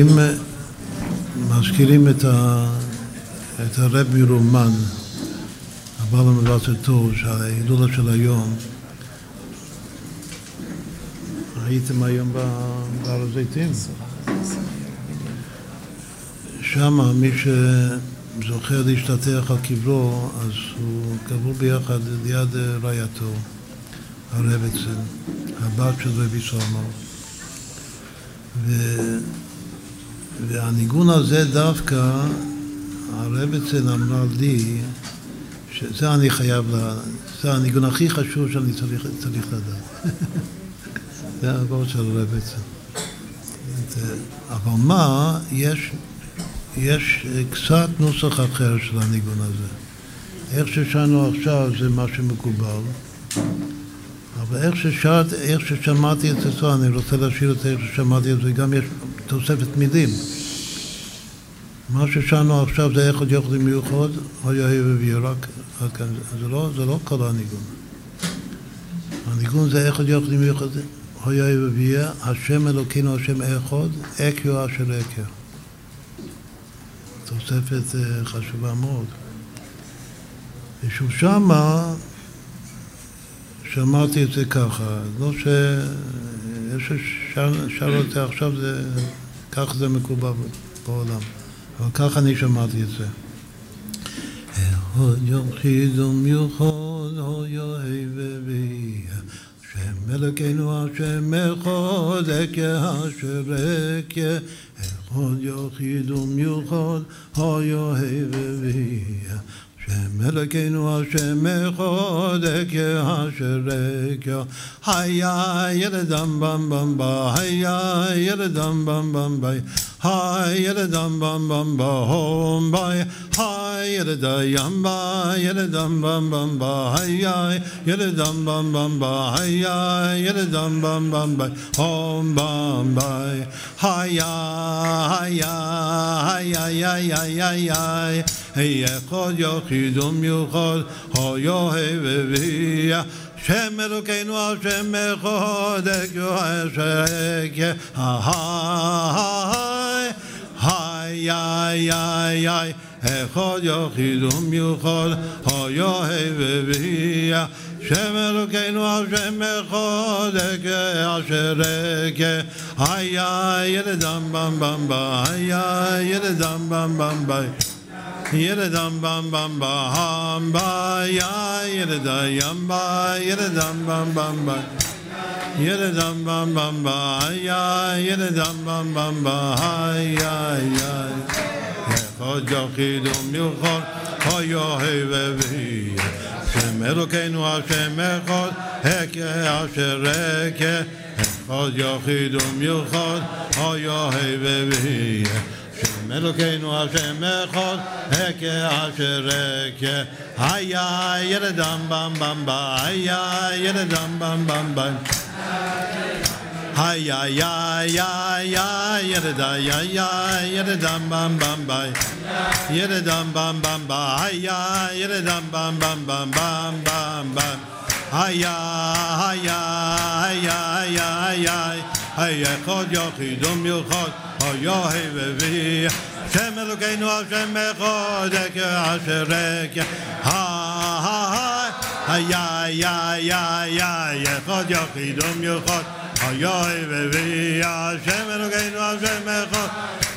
אם מזכירים את, ה, את הרב מרומן, הבעל המבצעתו, של ההילולה של היום, הייתם היום בהר הזיתים? שמה מי ש... זוכר להשתטח על קברו, אז הוא קבור ביחד ליד רעייתו, הרבצן, הבת של רבי סלמו. והניגון הזה דווקא, הרבצן אמרה לי, שזה אני חייב, לה, זה הניגון הכי חשוב שאני צריך, צריך לדעת. זה הגול של הרבצן. אבל מה, יש יש קצת נוסח אחר של הניגון הזה. איך ששרנו עכשיו זה מה שמקובל, אבל איך, ששרת, איך ששמעתי את זה, אני רוצה להשאיר את איך ששמעתי את זה, גם יש תוספת מילים. מה ששרנו עכשיו זה עוד יכול מיוחד, היה הביא רק עד כאן, זה לא, זה לא כל הניגון. הניגון זה איך עוד יכול מיוחד, היה הביא, השם אלוקינו השם אחד, אקיו אשר אקיו. תוספת אה, חשובה מאוד. ושוב שמה שמעתי את זה ככה, לא ש... יש את זה עכשיו, זה... כך זה מקובל בעולם, אבל ככה אני שמעתי את זה. עוד יחיד ומיוחד, אוי אוי ובי, השם אלוקינו השם אכה אשר אכה אחד יחיד ומיוחד, היה הביא, שם שמלכנו השם מחודק אשרק היה ילדם במ במ בה היה ילדם במ במ בה Hayredam bam bam ba. Hom bay Hayredam ba. Yeredam bam bam ba. Hayay yeredam bam bam ba. Hayay yeredam bam bam ba. Hom bam bay hayay hayay hayay hayay hayay هيا یا خیدم خيدميو خال ها يا هيويا شملو كاينوج مخدك يا شيك ها ها ها ها ها يا يا يا يا اخو يا خيدميو خال ها يا هيويا شملو كاينوج مخدك يا شريك اي يا يلدام بام بام باي يا يلدام بام بام باي Yeredam bam bam ba ham ba ya yereda yam ba yeredam bam bam ba yeredam bam bam ba ya yeredam bam bam ba ha ya ya خدا قیدم یخار هایا هی و بی he رو که نو شمه خود هک عشره که خدا قیدم یخار هایا هی و بی מלוקינו השם אחד, הכה אשר הכה. היה ילדם במבמבה, היה ילדם במבמבה. Hi ya ya ya ya ya da ya ya ya da dam bam bam ba. Ya da dam bam bam ba. Hi ya ya da dam bam bam bam bam bam bam hi ya hi ya hi ya hi ya hi ya هی خود یا خیدم یا خود یا هی بی شمل و کینو و شم خودک عشرک ها ها ها. یا یا یا یا یا خود یا خیدم یا خود یا هی بی شمل و کینو و خود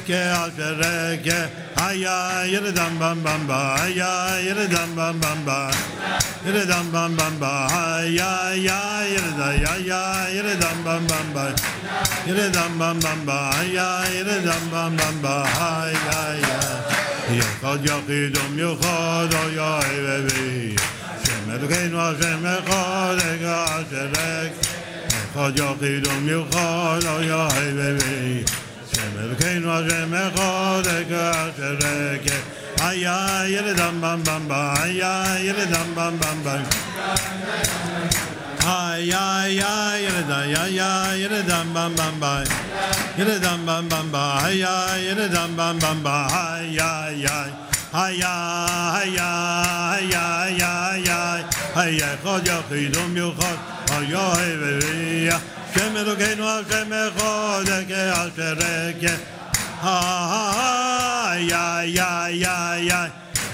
ke al tere ke aya yere dam bam bam ba. Aya yere dam bam bam ba. Yere dam bam bam ba. Aya ya yere da ya ya yere dam bam bam ba. Yere dam bam bam ba. Aya yere dam bam bam ba. Aya ya yochad yachidom yochad aya evevi Shem Elokeinu Hashem Echad Ega Asherek Echad yachidom yochad aya evevi מבקין ועשם מחודק אשר רקב היה ילדם במבמבה היה ילדם במבמבה היה ילדה היה ילדם במבמבה ילדם במבמבה היה ילדם במבמבה היה ילדם hay ya ya ya hay hay khoy khidun mi khoy hay hay beya kemo ge no a ge me khone ge a terek hay ya ya ya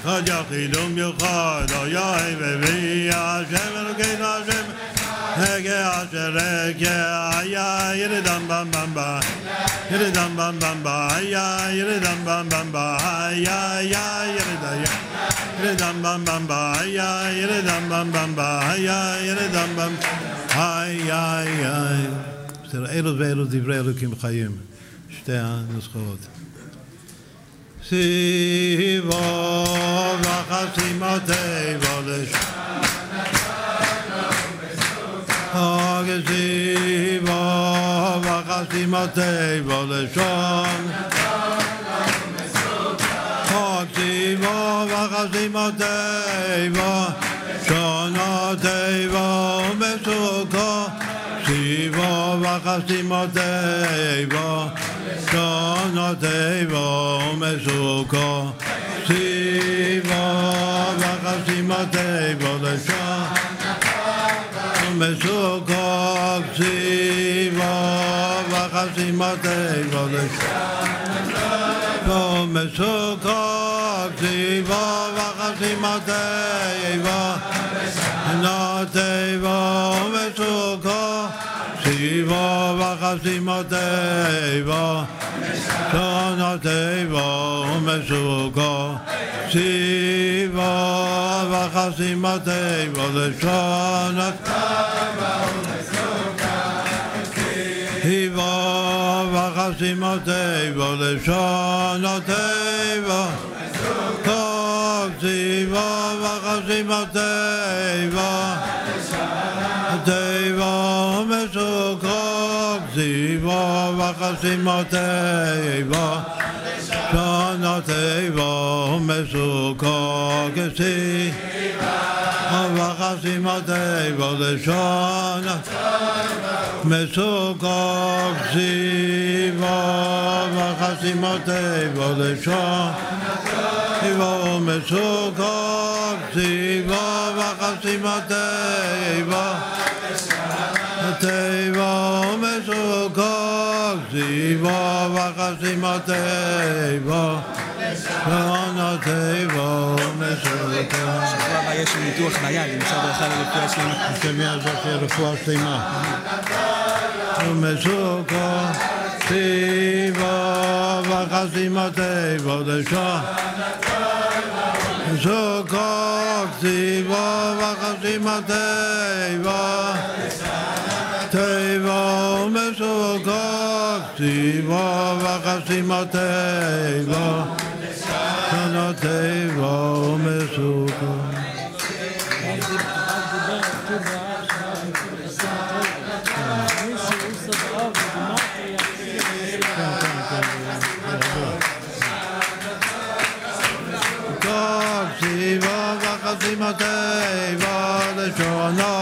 hay khoy mi khoy hay hay beya kemo ge a ge Hege ashereke aya yere dam bam bam ba. Yere dam bam bam ba aya yere dam bam bam ba aya ya yere da ya yere dam bam bam ba aya yere dam bam bam ba aya yere dam bam aya ya בסדר, אלו ואלו דברי אלוקים חיים, שתי הנוסחאות. סיבו حال زیبا و قسیمت دیوالشان پاک زیبا و قسیمت دیوا شانا دیوا مسوکا زیبا و قسیمت دیوا شانا دیوا مسوکا زیبا و قسیمت دیوالشان mesukok zivo v'chasimotei vodesh. Evo, Vachazimot Evo, Tonot Evo, Umezugo, Sivo, Vachazimot Evo, Leshonot Evo, Vachazimot Evo, Leshonot Evo, va Sivo, Vachazimot Evo, כסיבו וחסים הטבע, שון הטבע מסוכו, כסיבו וחסים הטבע לשון מסוכו, כסיבו וחסים הטבע לשון Tivo me suko, tivo vakasima Shana tivo me suko. בשבוע הבא יש ניתוח ביד, אם אפשר ברכה לרפואה שלמה. השם יעזור רפואה שלמה. ומסוכו, טיבו וחסימו טיבו דשו. מסוכו, טיבו וחסימו טיבו. טיבו מסוכו, טיבו וחסימו טיבו. שנו טיבו מסוכו. טוב, סיבו וחסימו טיבו, לשונו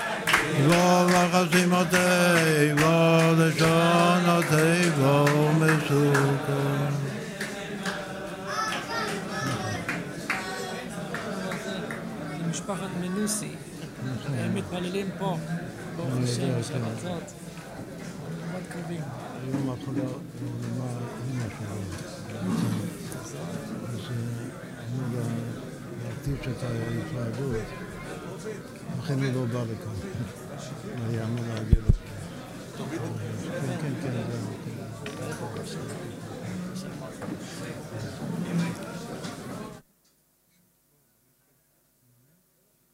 Tivo vachasimo teivo Leshono teivo mesuko משפחת מנוסי, הם מתפללים פה, ברוך השם, שבת זאת. מאוד קרובים. היום ההתחלה נאמר אמא שלנו. אז אמרו לה להקדיש את ההתוועדות, לכן היא לא באה לכאן. No, ya me lo